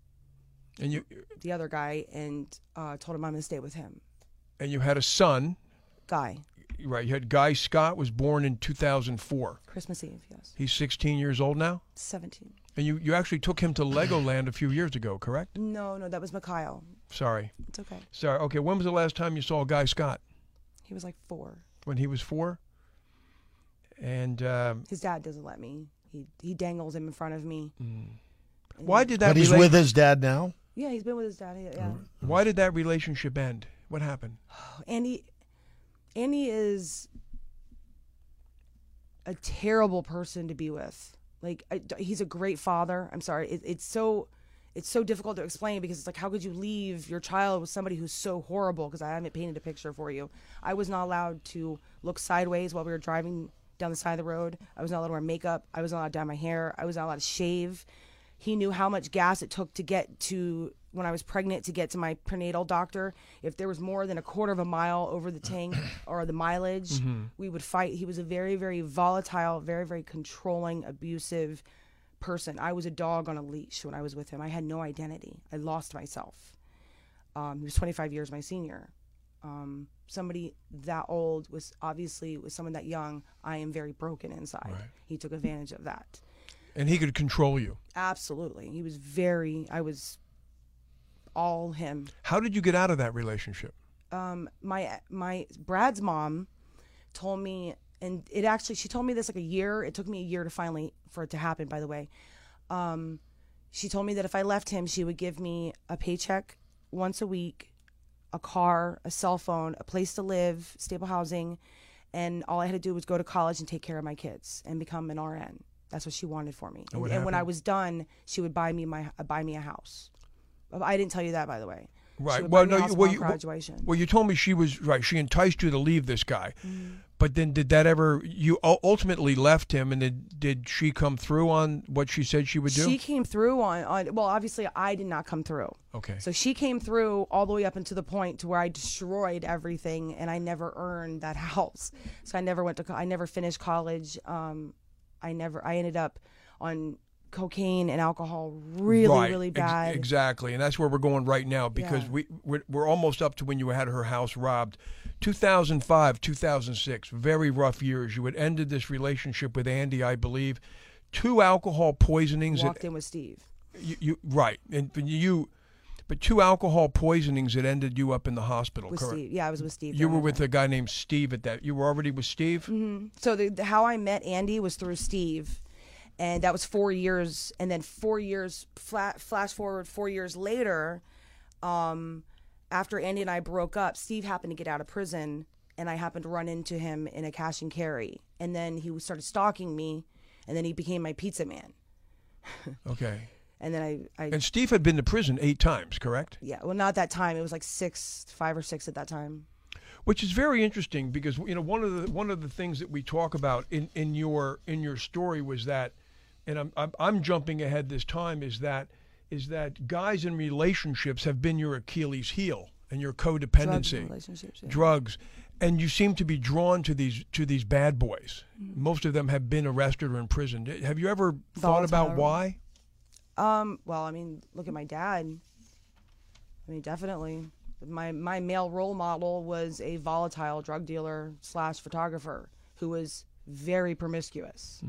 [SPEAKER 4] And you
[SPEAKER 6] the other guy, and uh, told him I'm gonna stay with him.
[SPEAKER 4] and you had a son.
[SPEAKER 6] Guy,
[SPEAKER 4] Right. You had Guy Scott was born in 2004.
[SPEAKER 6] Christmas Eve, yes,
[SPEAKER 4] He's 16 years old now.
[SPEAKER 6] seventeen.
[SPEAKER 4] And you, you actually took him to Legoland a few years ago, correct?
[SPEAKER 6] No, no, that was Mikhail.
[SPEAKER 4] Sorry.
[SPEAKER 6] It's okay.
[SPEAKER 4] Sorry. Okay. When was the last time you saw Guy Scott?
[SPEAKER 6] He was like four.
[SPEAKER 4] When he was four. And um,
[SPEAKER 6] His dad doesn't let me. He he dangles him in front of me. Mm.
[SPEAKER 4] why did that?
[SPEAKER 5] but he's with his dad now.
[SPEAKER 6] Yeah, he's been with his dad. Yeah.
[SPEAKER 4] Why did that relationship end? What happened?
[SPEAKER 6] Andy Andy is a terrible person to be with. Like I, he's a great father. I'm sorry. It, it's so it's so difficult to explain because it's like how could you leave your child with somebody who's so horrible because I haven't painted a picture for you. I was not allowed to look sideways while we were driving down the side of the road. I was not allowed to wear makeup. I was not allowed to dye my hair. I was not allowed to shave. He knew how much gas it took to get to when I was pregnant to get to my prenatal doctor. If there was more than a quarter of a mile over the tank or the mileage, we would fight. He was a very, very volatile, very, very controlling, abusive person. I was a dog on a leash when I was with him. I had no identity. I lost myself. Um, he was 25 years my senior. Um, somebody that old was obviously with someone that young. I am very broken inside. He took advantage of that.
[SPEAKER 4] And he could control you.
[SPEAKER 6] Absolutely. He was very, I was all him.
[SPEAKER 4] How did you get out of that relationship?
[SPEAKER 6] Um, my, my, Brad's mom told me, and it actually, she told me this like a year. It took me a year to finally, for it to happen, by the way. Um, she told me that if I left him, she would give me a paycheck once a week, a car, a cell phone, a place to live, stable housing, and all I had to do was go to college and take care of my kids and become an RN. That's what she wanted for me. And, and when I was done, she would buy me my uh, buy me a house. I didn't tell you that, by the way.
[SPEAKER 4] Right. Well, no. You, well, you,
[SPEAKER 6] graduation.
[SPEAKER 4] well, you told me she was right. She enticed you to leave this guy,
[SPEAKER 6] Mm-hmm.
[SPEAKER 4] But then, did that ever? You ultimately left him, and did, did she come through on what she said she would do?
[SPEAKER 6] She came through on, on well, obviously I did not come through.
[SPEAKER 4] okay.
[SPEAKER 6] So she came through all the way up into the point to where I destroyed everything, and I never earned that house. So I never went to, I never finished college. Um, I never, I ended up on cocaine and alcohol really,
[SPEAKER 4] right.
[SPEAKER 6] really
[SPEAKER 4] ex-
[SPEAKER 6] bad.
[SPEAKER 4] exactly, and that's where we're going right now because
[SPEAKER 6] Yeah.
[SPEAKER 4] we we're, we're almost up to when you had her house robbed. 2005, 2006, very rough years. You had ended this relationship with Andy, I believe. Two alcohol poisonings.
[SPEAKER 6] Walked in with Steve.
[SPEAKER 4] you, you right, and but you, but two alcohol poisonings that ended you up in the hospital.
[SPEAKER 6] With
[SPEAKER 4] correct?
[SPEAKER 6] Steve. Yeah, I was with Steve.
[SPEAKER 4] You were with
[SPEAKER 6] time.
[SPEAKER 4] a guy named Steve at that. You were already with Steve.
[SPEAKER 6] Mm-hmm, so the, the, how I met Andy was through Steve, and that was four years. And then four years, flat, flash forward four years later, um, after Andy and I broke up, Steve happened to get out of prison, and I happened to run into him in a cash and carry. And then he started stalking me, and then he became my pizza man.
[SPEAKER 4] Okay.
[SPEAKER 6] And then I, I
[SPEAKER 4] And Steve had been to prison eight times, correct?
[SPEAKER 6] yeah, well, not that time. It was like six, five or six at that time.
[SPEAKER 4] Which is very interesting because you know one of the one of the things that we talk about in, in your in your story was that, and I'm, I'm I'm jumping ahead this time is that is that guys in relationships have been your Achilles heel and your codependency,
[SPEAKER 6] relationships. yeah.
[SPEAKER 4] drugs, and you seem to be drawn to these to these bad boys.
[SPEAKER 6] Mm-hmm.
[SPEAKER 4] Most of them have been arrested or imprisoned. Have you ever thought about why?
[SPEAKER 6] Um, well, I mean, look at my dad. I mean, definitely. My my male role model was a volatile drug dealer slash photographer who was very promiscuous.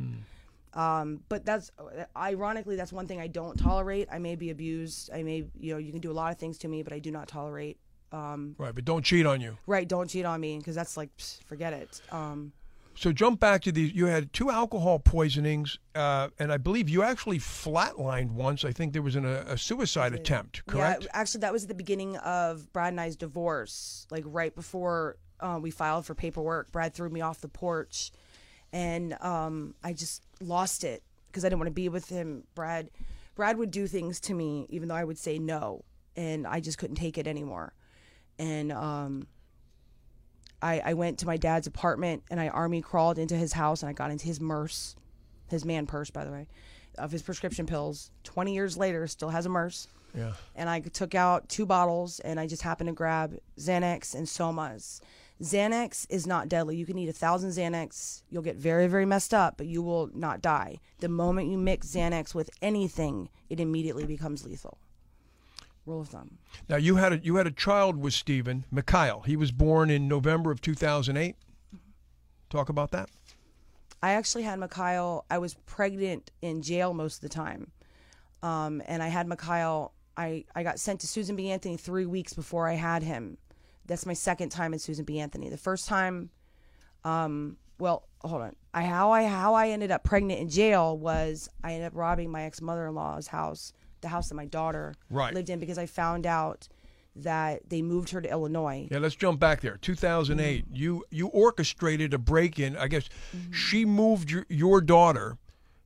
[SPEAKER 6] Um, but that's ironically that's one thing I don't tolerate. I may be abused. I may you know you can do a lot of things to me, but I do not tolerate. Um,
[SPEAKER 4] Right, but don't cheat on you.
[SPEAKER 6] right? Don't cheat on me because that's like psh, forget it. Um,
[SPEAKER 4] So jump back to these. You had two alcohol poisonings, uh, and I believe you actually flatlined once. I think there was an, a, a suicide attempt, correct?
[SPEAKER 6] Yeah, actually, that was at the beginning of Brad and I's divorce. Like right before uh, we filed for paperwork, Brad threw me off the porch, and um, I just lost it because I didn't want to be with him. Brad, Brad would do things to me even though I would say no, and I just couldn't take it anymore. And um, I, I went to my dad's apartment and I army crawled into his house and I got into his murse, his man purse, by the way, of his prescription pills. 20 years later, still has a murse.
[SPEAKER 4] yeah.
[SPEAKER 6] And I took out two bottles and I just happened to grab Xanax and Somas. Xanax is not deadly. You can eat a thousand Xanax. You'll get very, very messed up, but you will not die. The moment you mix Xanax with anything, it immediately becomes lethal. Rule of thumb.
[SPEAKER 4] Now you had a you had a child with Stephen Mikhail. He was born in November of 2008. Talk about that.
[SPEAKER 6] I actually had Mikhail. I was pregnant in jail most of the time, um, and I had Mikhail. I I got sent to Susan B. Anthony three weeks before I had him. That's my second time in Susan B. Anthony. The first time, um, well, hold on. I how I how I ended up pregnant in jail was I ended up robbing my ex mother in law's house, the house that my daughter
[SPEAKER 4] Right.
[SPEAKER 6] lived in, because I found out that they moved her to Illinois.
[SPEAKER 4] Yeah, let's jump back there. 2008. You you orchestrated a break-in. I guess she moved your your daughter,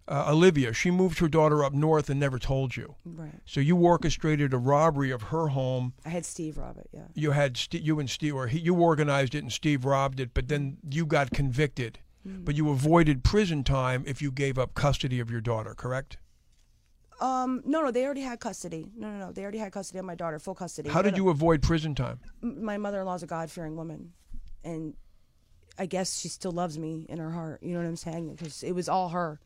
[SPEAKER 4] uh, Olivia. She moved her daughter up north and never told you.
[SPEAKER 6] Right.
[SPEAKER 4] So you orchestrated a robbery of her home.
[SPEAKER 6] I had Steve rob it. Yeah.
[SPEAKER 4] You had Ste you and Steve, or he, you organized it and Steve robbed it, but then you got convicted. But you avoided prison time if you gave up custody of your daughter. Correct?
[SPEAKER 6] Um, no, no, they already had custody. No, no, no, they already had custody of my daughter, full custody.
[SPEAKER 4] How
[SPEAKER 6] No,
[SPEAKER 4] did
[SPEAKER 6] no.
[SPEAKER 4] you avoid prison time?
[SPEAKER 6] My mother-in-law's a God-fearing woman, and I guess she still loves me in her heart. You know what I'm saying? Because it was all her.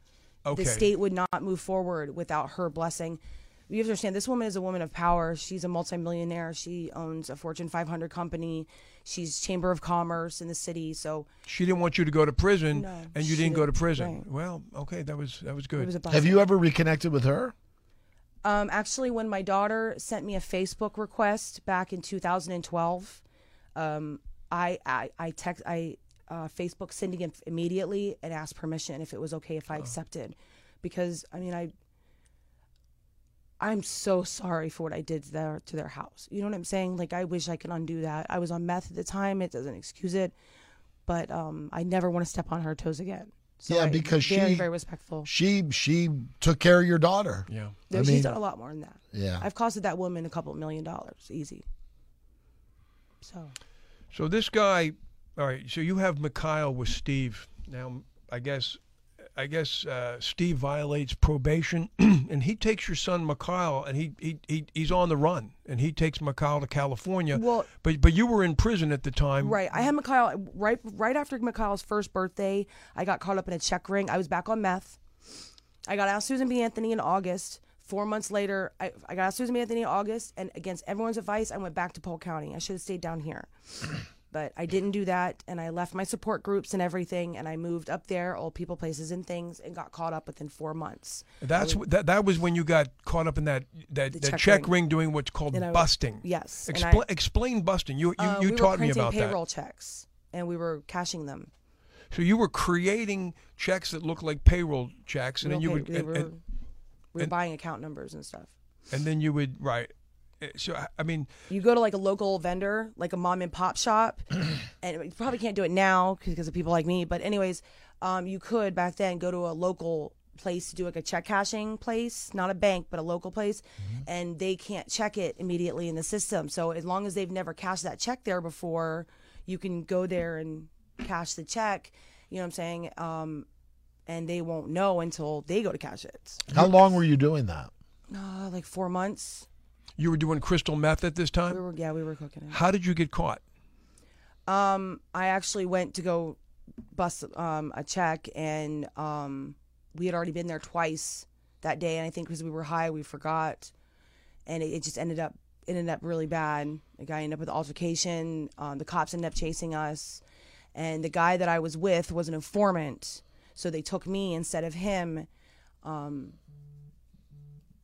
[SPEAKER 4] Okay.
[SPEAKER 6] The state would not move forward without her blessing. You have to understand, this woman is a woman of power. She's a multimillionaire. She owns a Fortune 500 company. She's Chamber of Commerce in the city. So
[SPEAKER 4] She didn't want you to go to prison,
[SPEAKER 6] No,
[SPEAKER 4] and you
[SPEAKER 6] she
[SPEAKER 4] didn't go to prison.
[SPEAKER 6] Right.
[SPEAKER 4] Well, okay, that was that was good.
[SPEAKER 6] was.
[SPEAKER 5] Have you ever reconnected with her?
[SPEAKER 6] Um, actually, when my daughter sent me a Facebook request back in 2012, um, I I I text I uh, Facebook sending it immediately and asked permission if it was okay if I accepted, because I mean I. I'm so sorry for what I did to their to their house. You know what I'm saying? Like I wish I could undo that. I was on meth at the time. It doesn't excuse it, but um, I never want to step on her toes again. So
[SPEAKER 5] Yeah,
[SPEAKER 6] I-
[SPEAKER 5] because
[SPEAKER 6] very
[SPEAKER 5] she-
[SPEAKER 6] very respectful.
[SPEAKER 5] She she took care of your daughter.
[SPEAKER 4] yeah.
[SPEAKER 6] No,
[SPEAKER 5] I
[SPEAKER 6] she's
[SPEAKER 5] mean-
[SPEAKER 6] done a lot more than that.
[SPEAKER 5] Yeah.
[SPEAKER 6] I've costed that woman a couple million dollars, easy. So
[SPEAKER 4] So this guy, All right. So you have Mikhail with Steve. Now, I guess, I guess uh, Steve violates probation, and he takes your son Mikhail, and he, he, he he's on the run, and he takes Mikhail to California.
[SPEAKER 6] Well-
[SPEAKER 4] but but you were in prison at the time.
[SPEAKER 6] Right. I had Mikhail right right after Mikhail's first birthday. I got caught up in a check ring. I was back on meth. I got out Susan B. Anthony in August. Four months later, I, I got out Susan B. Anthony in August, and against everyone's advice, I went back to Polk County. I should have stayed down here, but I didn't do that, and I left my support groups and everything, and I moved up there, old people, places, and things, and got caught up within four months.
[SPEAKER 4] That's wh- that. That was when you got caught up in that that, that
[SPEAKER 6] check
[SPEAKER 4] check,
[SPEAKER 6] ring.
[SPEAKER 4] ring. doing what's called
[SPEAKER 6] And I-
[SPEAKER 4] busting.
[SPEAKER 6] yes,
[SPEAKER 4] Expl-
[SPEAKER 6] I-
[SPEAKER 4] explain busting. You you,
[SPEAKER 6] Uh,
[SPEAKER 4] you
[SPEAKER 6] we were
[SPEAKER 4] taught me about
[SPEAKER 6] payroll
[SPEAKER 4] that.
[SPEAKER 6] checks, and we were cashing them.
[SPEAKER 4] So you were creating checks that looked like payroll checks, and then you
[SPEAKER 6] Real
[SPEAKER 4] would
[SPEAKER 6] pay- they
[SPEAKER 4] and,
[SPEAKER 6] were,
[SPEAKER 4] and,
[SPEAKER 6] we were buying account numbers and stuff.
[SPEAKER 4] and then you would right. Uh, So I- I mean,
[SPEAKER 6] You go to like a local vendor, like a mom and pop shop, and you probably can't do it now because of people like me. But anyways, um, you could back then go to a local place to do like a check cashing place, not a bank, but a local place, and they can't check it immediately in the system. So as long as they've never cashed that check there before, you can go there and cash the check. You know what I'm saying? Um, and they won't know until they go to cash it.
[SPEAKER 5] How long were you doing that?
[SPEAKER 6] Uh, like four months.
[SPEAKER 4] You were doing crystal meth at this time.
[SPEAKER 6] We were yeah, we were cooking it.
[SPEAKER 4] How did you get caught?
[SPEAKER 6] Um, I actually went to go bust um, a check, and um, we had already been there twice that day. And I think because we were high, we forgot, and it, it just ended up ended up really bad. The guy ended up with an altercation. Um, the cops ended up chasing us, and the guy that I was with was an informant, so they took me instead of him. Um,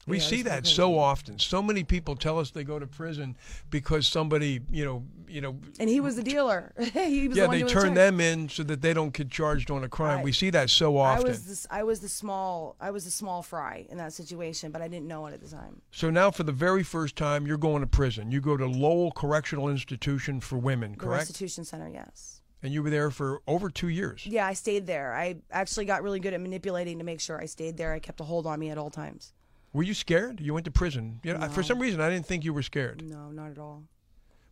[SPEAKER 4] We
[SPEAKER 6] Yeah,
[SPEAKER 4] see that so often. So many people tell us they go to prison because somebody, you know, you know,
[SPEAKER 6] and he was the dealer. he was
[SPEAKER 4] yeah,
[SPEAKER 6] the
[SPEAKER 4] they
[SPEAKER 6] the
[SPEAKER 4] turn them in so that they don't get charged on a crime.
[SPEAKER 6] I-
[SPEAKER 4] we see that so
[SPEAKER 6] I
[SPEAKER 4] often.
[SPEAKER 6] was this, I was the small I was the small fry in that situation, but I didn't know it at the time.
[SPEAKER 4] So now, for the very first time, you're going to prison. You go to Lowell Correctional Institution for Women,
[SPEAKER 6] The
[SPEAKER 4] correct?
[SPEAKER 6] restitution center, yes.
[SPEAKER 4] And you were there for over two years.
[SPEAKER 6] Yeah, I stayed there. I actually got really good at manipulating to make sure I stayed there. I kept a hold on me at all times.
[SPEAKER 4] Were you scared? You went to prison. You know, For some reason, I didn't think you were scared.
[SPEAKER 6] No, not at all.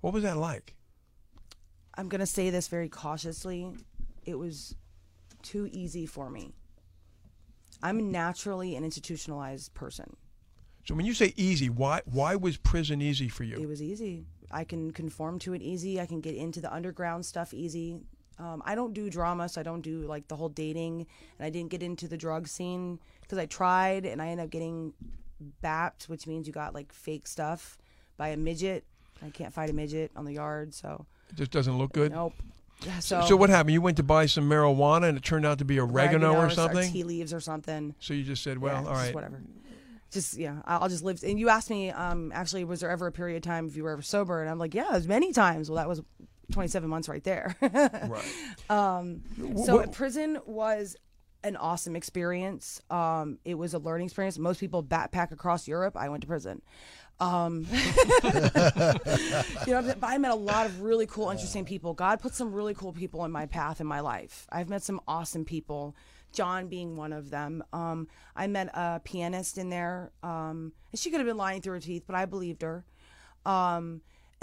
[SPEAKER 4] What was that like?
[SPEAKER 6] I'm gonna say this very cautiously. It was too easy for me. I'm naturally an institutionalized person.
[SPEAKER 4] So when you say easy, why why was prison easy for you?
[SPEAKER 6] It was easy. I can conform to it easy. I can get into the underground stuff easy. Um, I don't do drama, so I don't do like the whole dating, and I didn't get into the drug scene because I tried, and I ended up getting bapped, which means you got like fake stuff by a midget. I can't fight a midget on the yard, so
[SPEAKER 4] It just doesn't look good.
[SPEAKER 6] nope. So,
[SPEAKER 4] So what happened? You went to buy some marijuana and it turned out to be oregano, or
[SPEAKER 6] or
[SPEAKER 4] something.
[SPEAKER 6] tea leaves or something.
[SPEAKER 4] So you just said, "Well,
[SPEAKER 6] yeah,
[SPEAKER 4] all right."
[SPEAKER 6] whatever. Just yeah, I'll just live. And you asked me, um, actually, was there ever a period of time if you were ever sober? And I'm like, yeah, there's many times. Well, that was 27 months right there.
[SPEAKER 4] Right.
[SPEAKER 6] so prison was an awesome experience. Um, it was a learning experience. Most people backpack across Europe. I went to prison. Um, you know, but I met a lot of really cool, interesting people. God put some really cool people in my path in my life. I've met some awesome people. John being one of them. Um, I met a pianist in there, um, and she could have been lying through her teeth, but I believed her. Um,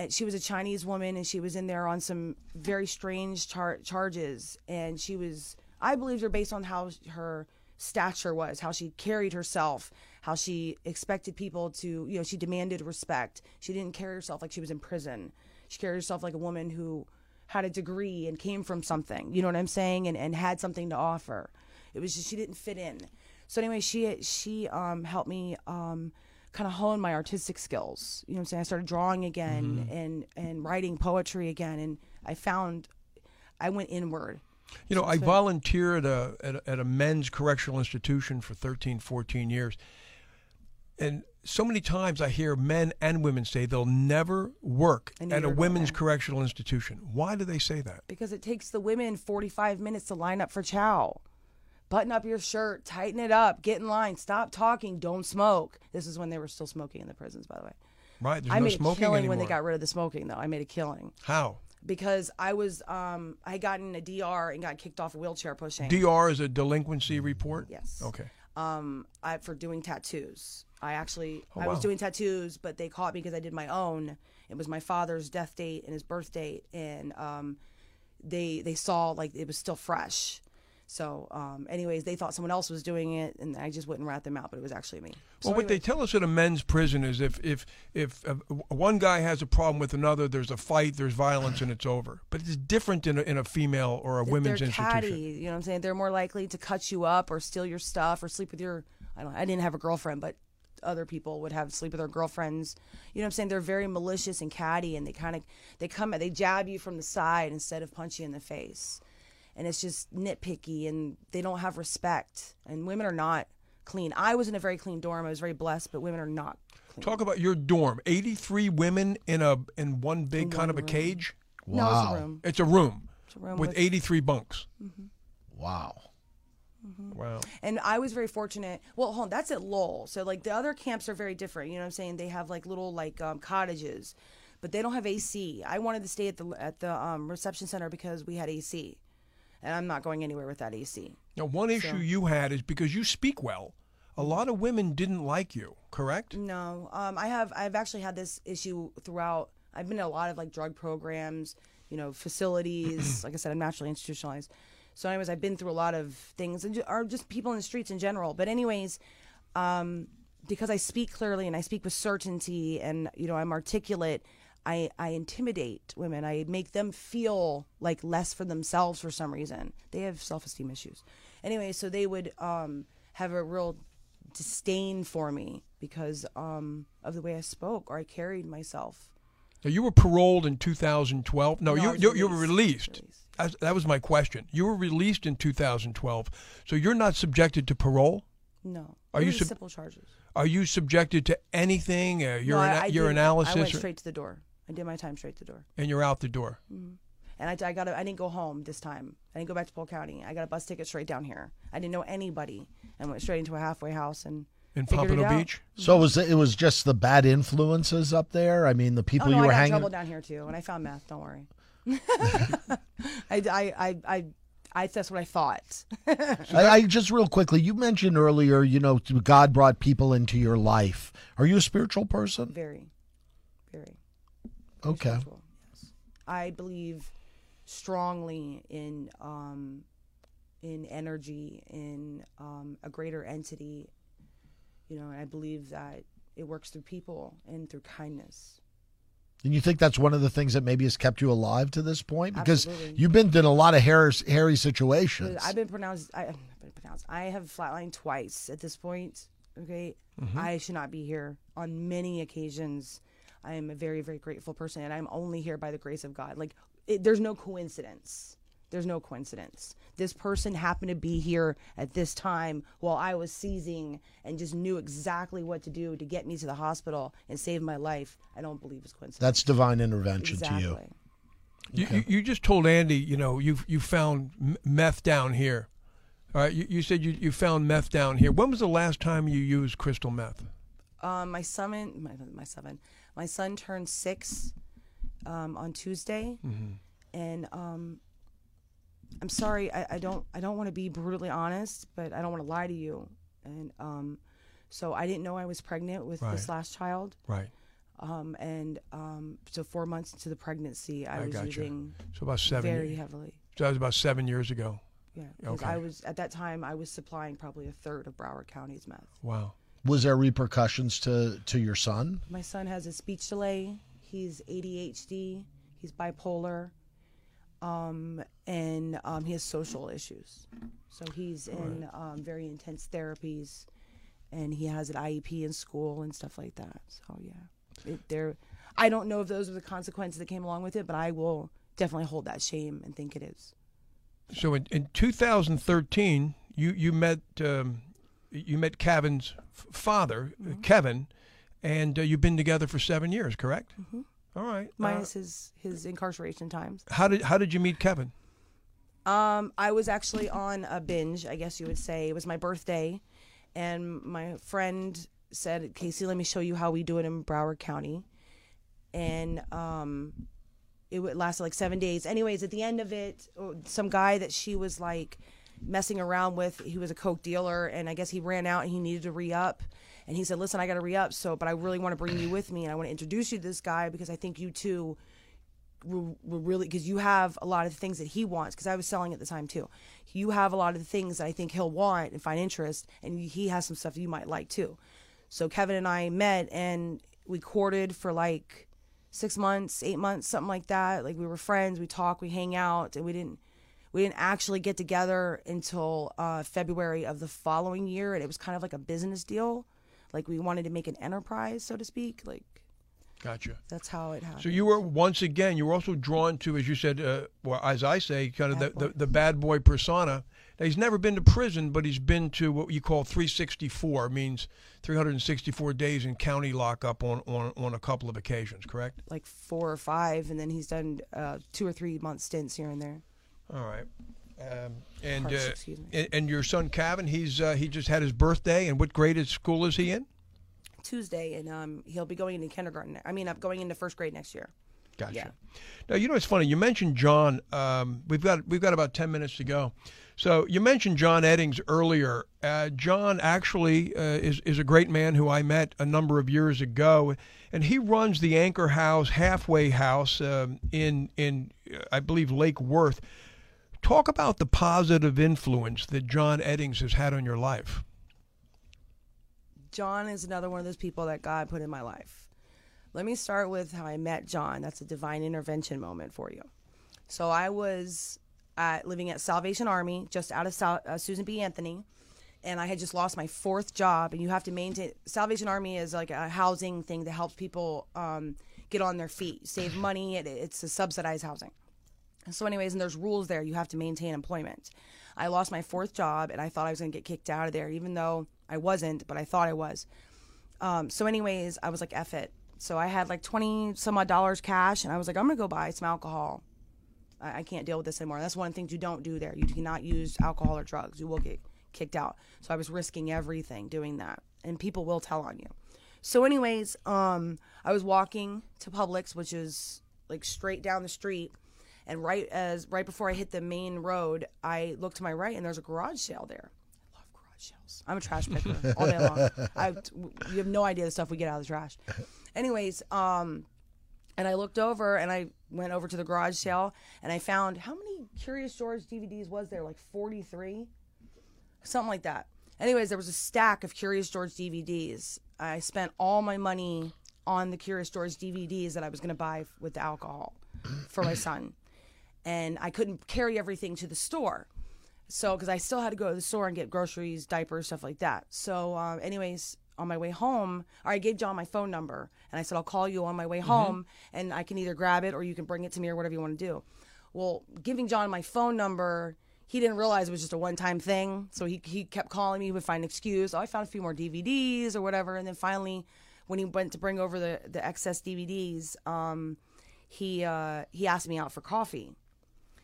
[SPEAKER 6] she was a Chinese woman, and she was in there on some very strange char- charges, and she was. I believed her based on how her stature was, how she carried herself, how she expected people to, you know, she demanded respect. She didn't carry herself like she was in prison. She carried herself like a woman who had a degree and came from something, you know what I'm saying, and, and had something to offer. It was just she didn't fit in. So anyway, she she um, helped me um, kind of hone my artistic skills. You know what I'm saying? I started drawing again and and writing poetry again, and I found I went inward.
[SPEAKER 4] You know, I volunteered at a, at a, at a men's correctional institution for 13, 14 years. And so many times I hear men and women say they'll never work at a
[SPEAKER 6] you were going
[SPEAKER 4] women's correctional institution. Why do they say that?
[SPEAKER 6] because it takes the women 45 minutes to line up for chow. Button up your shirt, tighten it up, get in line, stop talking, don't smoke. This is when they were still smoking in the prisons, by the way.
[SPEAKER 4] Right? There's
[SPEAKER 6] I
[SPEAKER 4] no
[SPEAKER 6] made a
[SPEAKER 4] smoking
[SPEAKER 6] killing
[SPEAKER 4] anymore.
[SPEAKER 6] when they got rid of the smoking, though. I made a killing
[SPEAKER 4] How?
[SPEAKER 6] Because I was, um, I had gotten a DR and got kicked off a wheelchair pushing.
[SPEAKER 4] DR is a delinquency report?
[SPEAKER 6] Yes.
[SPEAKER 4] Okay.
[SPEAKER 6] um, I, for doing tattoos. I actually
[SPEAKER 4] Oh,
[SPEAKER 6] I was doing tattoos, but they caught me because I did my own. It was my father's death date and his birth date, and um, they they saw like it was still fresh. So, um, anyways, they thought someone else was doing it, and I just wouldn't rat them out, but it was actually me. So
[SPEAKER 4] Well, what they tell us at a men's prison is if if if uh, one guy has a problem with another, there's a fight, there's violence, and it's over. But it's different in a, in a female or a women's
[SPEAKER 6] they're
[SPEAKER 4] institution.
[SPEAKER 6] catty. You know what I'm saying? They're more likely to cut you up or steal your stuff or sleep with your. I don't. I didn't have a girlfriend, but other people would have sleep with their girlfriends. You know what I'm saying? They're very malicious and catty, and they kind of they come they jab you from the side instead of punch you in the face, and it's just nitpicky, and they don't have respect. And women are not clean. I was in a very clean dorm. I was very blessed, but women are not clean.
[SPEAKER 4] Talk about your dorm. 83 women in a in one big
[SPEAKER 6] In
[SPEAKER 4] kind
[SPEAKER 6] one
[SPEAKER 4] of a
[SPEAKER 6] room.
[SPEAKER 4] cage.
[SPEAKER 6] No, it's
[SPEAKER 5] Wow.
[SPEAKER 6] a room.
[SPEAKER 4] It's a room,
[SPEAKER 6] It's a room
[SPEAKER 4] with
[SPEAKER 6] with
[SPEAKER 4] 83 bunks.
[SPEAKER 5] Wow.
[SPEAKER 4] Wow.
[SPEAKER 6] And I was very fortunate. Well, hold on, that's at Lowell. So like the other camps are very different. You know what I'm saying? They have like little like um, cottages, but they don't have AC. I wanted to stay at the at the um, reception center because we had AC, and I'm not going anywhere with that AC.
[SPEAKER 4] Now, one issue you had is because you speak well. A lot of women didn't like you, correct?
[SPEAKER 6] No, um, I have I've actually had this issue throughout. I've been in a lot of like drug programs, you know, facilities. like I said, I'm naturally institutionalized. So, anyways, I've been through a lot of things, and or just people in the streets in general. But, anyways, um, because I speak clearly and I speak with certainty, and you know, I'm articulate. I, I intimidate women. I make them feel like less for themselves for some reason. They have self esteem issues. Anyway, so they would um, have a real disdain for me because um, of the way I spoke or I carried myself.
[SPEAKER 4] Now, you were paroled in 2012. No,
[SPEAKER 6] No,
[SPEAKER 4] you, you, you were
[SPEAKER 6] released.
[SPEAKER 4] released. That was my question. You were released in 2012, so you're not subjected to parole.
[SPEAKER 6] No.
[SPEAKER 4] Are you sub-
[SPEAKER 6] simple charges?
[SPEAKER 4] Are you subjected to anything? Uh, your
[SPEAKER 6] no, I, I
[SPEAKER 4] your analysis,
[SPEAKER 6] I went
[SPEAKER 4] or-
[SPEAKER 6] straight to the door. I did my time straight to the door.
[SPEAKER 4] and you're out the door. Mm-hmm.
[SPEAKER 6] And I, I got. I didn't go home this time. I didn't go back to Polk County. I got a bus ticket straight down here. I didn't know anybody, and went straight into a halfway house and
[SPEAKER 4] In
[SPEAKER 6] figured it
[SPEAKER 4] Pompano. Beach. Mm-hmm.
[SPEAKER 5] So it was it was just the bad influences up there? I mean, the people
[SPEAKER 6] Oh no,
[SPEAKER 5] you
[SPEAKER 6] I
[SPEAKER 5] were
[SPEAKER 6] got in
[SPEAKER 5] hanging
[SPEAKER 6] trouble down here too, and I found meth. Don't worry. I, I, I, I, I, that's what I thought.
[SPEAKER 5] I, I just real quickly, you mentioned earlier, you know, God brought people into your life. Are you a spiritual person?
[SPEAKER 6] very, very.
[SPEAKER 5] Okay.
[SPEAKER 6] spiritual, Yes. I believe strongly in um, in energy, in um, a greater entity. You know, and I believe that it works through people and through kindness.
[SPEAKER 5] And you think that's one of the things that maybe has kept you alive to this point? Because
[SPEAKER 6] Absolutely.
[SPEAKER 5] you've been in a lot of hairy, hairy situations.
[SPEAKER 6] I've been pronounced. I, I've been pronounced. I have flatlined twice at this point. Okay,
[SPEAKER 5] Mm-hmm.
[SPEAKER 6] I should not be here on many occasions. I am a very, very grateful person, and I'm only here by the grace of God. Like, it, there's no coincidence. There's no coincidence. This person happened to be here at this time while I was seizing and just knew exactly what to do to get me to the hospital and save my life. I don't believe it's coincidence.
[SPEAKER 5] that's divine intervention
[SPEAKER 6] exactly.
[SPEAKER 5] to you.
[SPEAKER 4] You, you, you just told Andy, you know, you you found meth down here. All right, you, you said you, you found meth down here. When was the last time you used crystal meth?
[SPEAKER 6] Um, my son, my, my son, my son turned six um, on Tuesday, and um, I'm sorry, I, I don't, I don't want to be brutally honest, but I don't want to lie to you, and um, so I didn't know I was pregnant with
[SPEAKER 4] Right.
[SPEAKER 6] this last child,
[SPEAKER 4] Right.
[SPEAKER 6] um, and um, so four months into the pregnancy, I,
[SPEAKER 4] I
[SPEAKER 6] was using
[SPEAKER 4] So about seven.
[SPEAKER 6] very
[SPEAKER 4] years.
[SPEAKER 6] heavily.
[SPEAKER 4] So that was about seven years ago.
[SPEAKER 6] Yeah,
[SPEAKER 4] Okay.
[SPEAKER 6] I was at that time I was supplying probably a third of Broward County's meth.
[SPEAKER 4] Wow.
[SPEAKER 5] Was there repercussions to, to your son?
[SPEAKER 6] My son has a speech delay. He's ADHD. He's bipolar. Um, and um, he has social issues. So he's in um, very intense therapies, and he has an IEP in school and stuff like that. So yeah, it, there. I don't know if those are the consequences that came along with it, but I will definitely hold that shame and think it is.
[SPEAKER 4] So in, in 2013, you you met um, you met Kevin's father, uh, Kevin, and uh, you've been together for seven years, correct? Mm-hmm. All right. Uh,
[SPEAKER 6] Minus his his incarceration times.
[SPEAKER 4] how did how did you meet Kevin?
[SPEAKER 6] Um, I was actually on a binge, I guess you would say. It was my birthday, and my friend said, "Casey, let me show you how we do it in Broward County." And um, it would lasted like seven days. Anyways, at the end of it, oh, some guy that she was like messing around with, he was a coke dealer, and I guess he ran out and he needed to re up. And he said, "Listen, I got to re up, so but I really want to bring you with me, and I want to introduce you to this guy because I think you two." were, were really because you have a lot of the things that he wants because I was selling at the time too. You have a lot of the things that I think he'll want and find interest, and he has some stuff you might like too. So Kevin and I met and we courted for like six months, eight months, something like that. Like we were friends, we talk, we hang out, and we didn't we didn't actually get together until uh, February of the following year, and it was kind of like a business deal. Like we wanted to make an enterprise, so to speak. Like
[SPEAKER 4] Gotcha.
[SPEAKER 6] that's how it happened.
[SPEAKER 4] So you were once again, you were also drawn to, as you said, uh, well, as I say, kind of the,
[SPEAKER 6] Bad boy.
[SPEAKER 4] the, the bad boy persona. Now, he's never been to prison, but he's been to what you call 364, means 364 days in county lockup on, on, on a couple of occasions, correct?
[SPEAKER 6] like four or five, and then he's done uh, two or three month stints here and there.
[SPEAKER 4] All right. Um, and,
[SPEAKER 6] Harsh,
[SPEAKER 4] uh,
[SPEAKER 6] excuse me.
[SPEAKER 4] and and your son Kevin, he's uh, he just had his birthday, and what grade of school is he in?
[SPEAKER 6] Tuesday, and um, he'll be going into kindergarten. I mean, I'm going into first grade next year.
[SPEAKER 4] Gotcha.
[SPEAKER 6] Yeah.
[SPEAKER 4] Now you know it's funny. You mentioned John. Um, we've got we've got about ten minutes to go. So you mentioned John Eddings earlier. Uh, John actually uh, is is a great man who I met a number of years ago, and he runs the Anchor House Halfway House um, in in uh, I believe Lake Worth. Talk about the positive influence that John Eddings has had on your life.
[SPEAKER 6] John is another one of those people that God put in my life. Let me start with how I met John. That's a divine intervention moment for you. So I was at, living at Salvation Army, just out of Sal, uh, Susan B. Anthony, and I had just lost my fourth job. And you have to maintain Salvation Army is like a housing thing that helps people um, get on their feet, save money. It, it's a subsidized housing. So, anyways, and there's rules there. You have to maintain employment. I lost my fourth job, and I thought I was going to get kicked out of there, even though I wasn't, but I thought I was. Um, so, anyways, I was like, F it. So I had like 20 some odd dollars cash, and I was like, I'm going to go buy some alcohol. I, I can't deal with this anymore. That's one of the things you don't do there. You cannot use alcohol or drugs. You will get kicked out. So I was risking everything doing that, and people will tell on you. So, anyways, um, I was walking to Publix, which is like straight down the street, and right as right before I hit the main road, I look to my right, and there's a garage sale there. I love garage sales. I'm a trash picker all day long. I, you have no idea the stuff we get out of the trash. Anyways, um, and I looked over and I went over to the garage sale and I found how many Curious George DVDs was there? Like 43? Something like that. Anyways, there was a stack of Curious George DVDs. I spent all my money on the Curious George DVDs that I was going to buy with the alcohol for my son. And I couldn't carry everything to the store. So, because I still had to go to the store and get groceries, diapers, stuff like that. So, um, anyways, on my way home, or I gave John my phone number and I said, I'll call you on my way home and I can either grab it or you can bring it to me or whatever you want to do. Well, giving John my phone number, he didn't realize it was just a one time thing. So he, he kept calling me, he would find an excuse. Oh, I found a few more DVDs or whatever. And then finally, when he went to bring over the, the excess DVDs, um, he, uh, he asked me out for coffee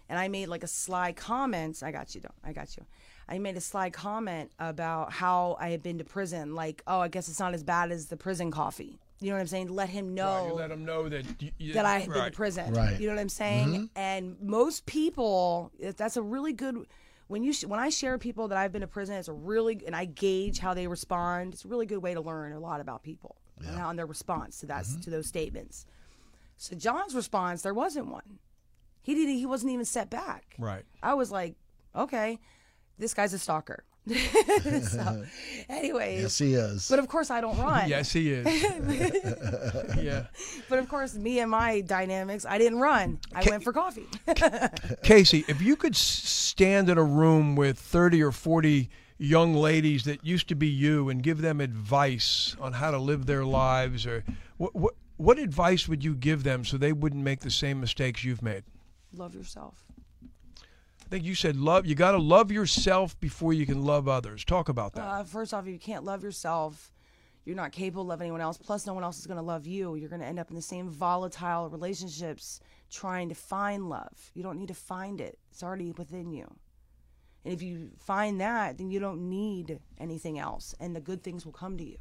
[SPEAKER 6] and I made like a sly comment. I got you, don't I got you. I made a sly comment about how I had been to prison. Like, oh, I guess it's not as bad as the prison coffee. You know what I'm saying? Let him know
[SPEAKER 4] Right, let him know that you, you-
[SPEAKER 6] that I had been to prison.
[SPEAKER 5] Right.
[SPEAKER 6] You know what I'm saying? Mm-hmm. And most people, that's a really good. When you sh- when I share people that I've been to prison, it's a really and I gauge how they respond. It's a really good way to learn a lot about people and how and their response to that mm-hmm. to those statements. So John's response, there wasn't one. He didn't. He wasn't even set back.
[SPEAKER 4] Right.
[SPEAKER 6] I was like, okay, this guy's a stalker. so, anyways,
[SPEAKER 5] Yes, he is.
[SPEAKER 6] but of course I don't run.
[SPEAKER 4] Yes, he is. yeah.
[SPEAKER 6] But of course, me and my dynamics, I didn't run. I went for coffee.
[SPEAKER 4] Casey, if you could stand in a room with 30 or 40 young ladies that used to be you and give them advice on how to live their lives, or what, what, what advice would you give them so they wouldn't make the same mistakes you've made?
[SPEAKER 6] Love yourself.
[SPEAKER 4] I think you said love. You got to love yourself before you can love others. Talk about that.
[SPEAKER 6] Uh, first off, if you can't love yourself, you're not capable of anyone else. Plus, no one else is going to love you. You're going to end up in the same volatile relationships trying to find love. You don't need to find it, it's already within you. And if you find that, then you don't need anything else, and the good things will come to you.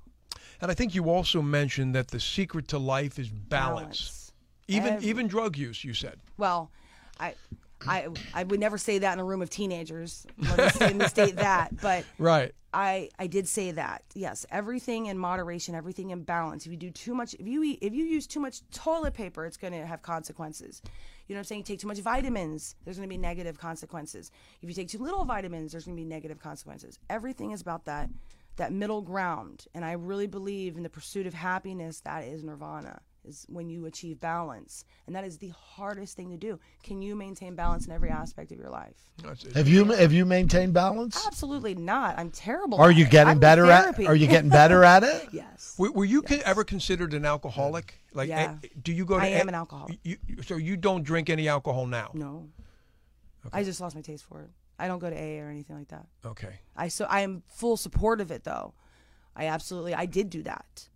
[SPEAKER 4] and I think you also mentioned that the secret to life is balance. Even
[SPEAKER 6] Every-
[SPEAKER 4] even drug use. You said.
[SPEAKER 6] Well, I I I would never say that in a room of teenagers. Let me state, let me state that, but
[SPEAKER 4] Right.
[SPEAKER 6] I I did say that. Yes, everything in moderation, everything in balance. If you do too much, if you eat, if you use too much toilet paper, it's going to have consequences. You know what I'm saying? You take too much vitamins, there's going to be negative consequences. If you take too little vitamins, there's going to be negative consequences. Everything is about that that middle ground, and I really believe in the pursuit of happiness. That is nirvana. Is when you achieve balance, and that is the hardest thing to do. Can you maintain balance in every aspect of your life?
[SPEAKER 5] Have you have you maintained balance?
[SPEAKER 6] Absolutely not. I'm terrible.
[SPEAKER 5] Are
[SPEAKER 6] at
[SPEAKER 5] you getting
[SPEAKER 6] I'm
[SPEAKER 5] better at?
[SPEAKER 6] therapy.
[SPEAKER 5] Are you getting better at it?
[SPEAKER 6] yes.
[SPEAKER 4] Were, were you con- ever considered an alcoholic? Like,
[SPEAKER 6] Yeah.
[SPEAKER 4] eh, do you go to?
[SPEAKER 6] I am
[SPEAKER 4] a-
[SPEAKER 6] an alcoholic.
[SPEAKER 4] You, so you don't drink any alcohol now?
[SPEAKER 6] No. I just lost my taste for it. I don't go to AA or anything like that.
[SPEAKER 4] Okay.
[SPEAKER 6] I so I am full support of it though. I absolutely I did do that.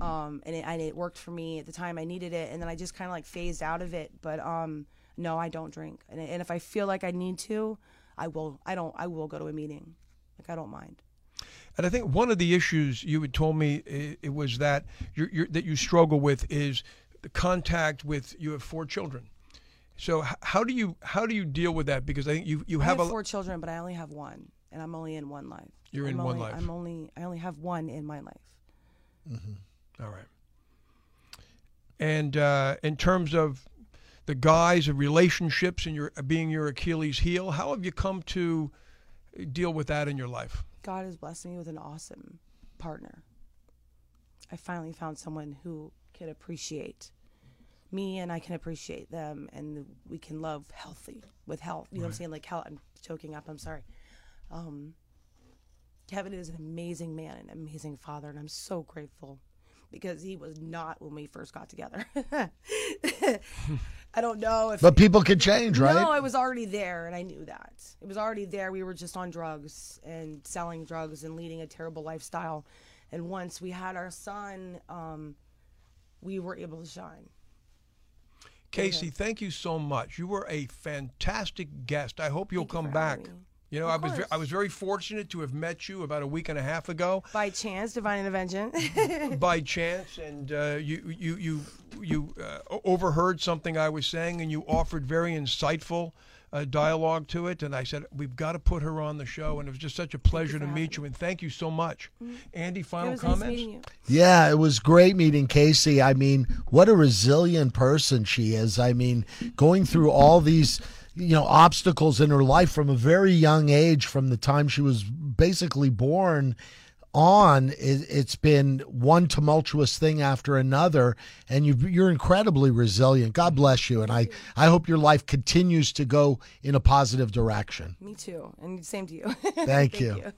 [SPEAKER 6] Um and it, and it worked for me at the time I needed it and then I just kind of like phased out of it, but um no, I don't drink. And and if I feel like I need to, I will I don't I will go to a meeting. Like I don't mind.
[SPEAKER 4] And I think one of the issues you had told me it, it was that you're, you're, that you struggle with is the contact with. You have four children, so h- how do you how do you deal with that? Because I think you you
[SPEAKER 6] I
[SPEAKER 4] have,
[SPEAKER 6] have
[SPEAKER 4] a
[SPEAKER 6] four children, but I only have one, and I'm only in one life.
[SPEAKER 4] You're
[SPEAKER 6] I'm
[SPEAKER 4] in one life.
[SPEAKER 6] I'm only I only have one in my life.
[SPEAKER 4] All right. And uh, in terms of the guys of relationships and your being your Achilles heel, how have you come to deal with that in your life?
[SPEAKER 6] God has blessed me with an awesome partner. I finally found someone who can appreciate me and I can appreciate them and we can love healthy with health. You know what I'm saying? Like health I'm choking up, I'm sorry. Um Kevin is an amazing man, an amazing father, and I'm so grateful because he was not when we first got together. I don't know if
[SPEAKER 5] But people can change, right?
[SPEAKER 6] no, I was already there, and I knew that. It was already there. We were just on drugs and selling drugs and leading a terrible lifestyle. And once we had our son, um, we were able to shine.
[SPEAKER 4] Casey, thank you so much. You were a fantastic guest. I hope you'll
[SPEAKER 6] Thank
[SPEAKER 4] come
[SPEAKER 6] for
[SPEAKER 4] back.
[SPEAKER 6] Having me.
[SPEAKER 4] You know,
[SPEAKER 6] Of
[SPEAKER 4] I was ve-
[SPEAKER 6] course.
[SPEAKER 4] I was very fortunate to have met you about a week and a half ago
[SPEAKER 6] By chance, divine intervention.
[SPEAKER 4] by chance, and uh, you you you you uh, overheard something I was saying, and you offered very insightful. Uh, dialogue to it, and I said we've got to put her on the show, and it was just such a pleasure to meet you, and thank you so much. Andy,
[SPEAKER 6] it
[SPEAKER 4] final
[SPEAKER 6] was nice
[SPEAKER 4] comments.
[SPEAKER 6] meeting you.
[SPEAKER 5] Yeah, it was great meeting Casey. I mean, what a resilient person she is. I mean, going through all these, you know, obstacles in her life from a very young age, from the time she was basically born on, it, it's been one tumultuous thing after another, and you, you're incredibly resilient. God bless you, and I, I hope your life continues to go in a positive direction.
[SPEAKER 6] Me too. And same to you.
[SPEAKER 5] Thank, you.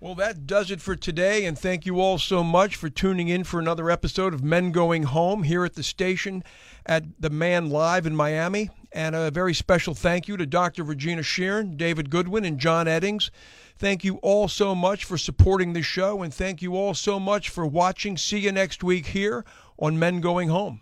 [SPEAKER 4] Well, that does it for today, and thank you all so much for tuning in for another episode of Men Going Home here at the station at the Man Live in Miami. And a very special thank you to Dr. Regina Sheeran, David Goodwin, and John Eddings. Thank you all so much for supporting the show, and thank you all so much for watching. See you next week here on Men Going Home.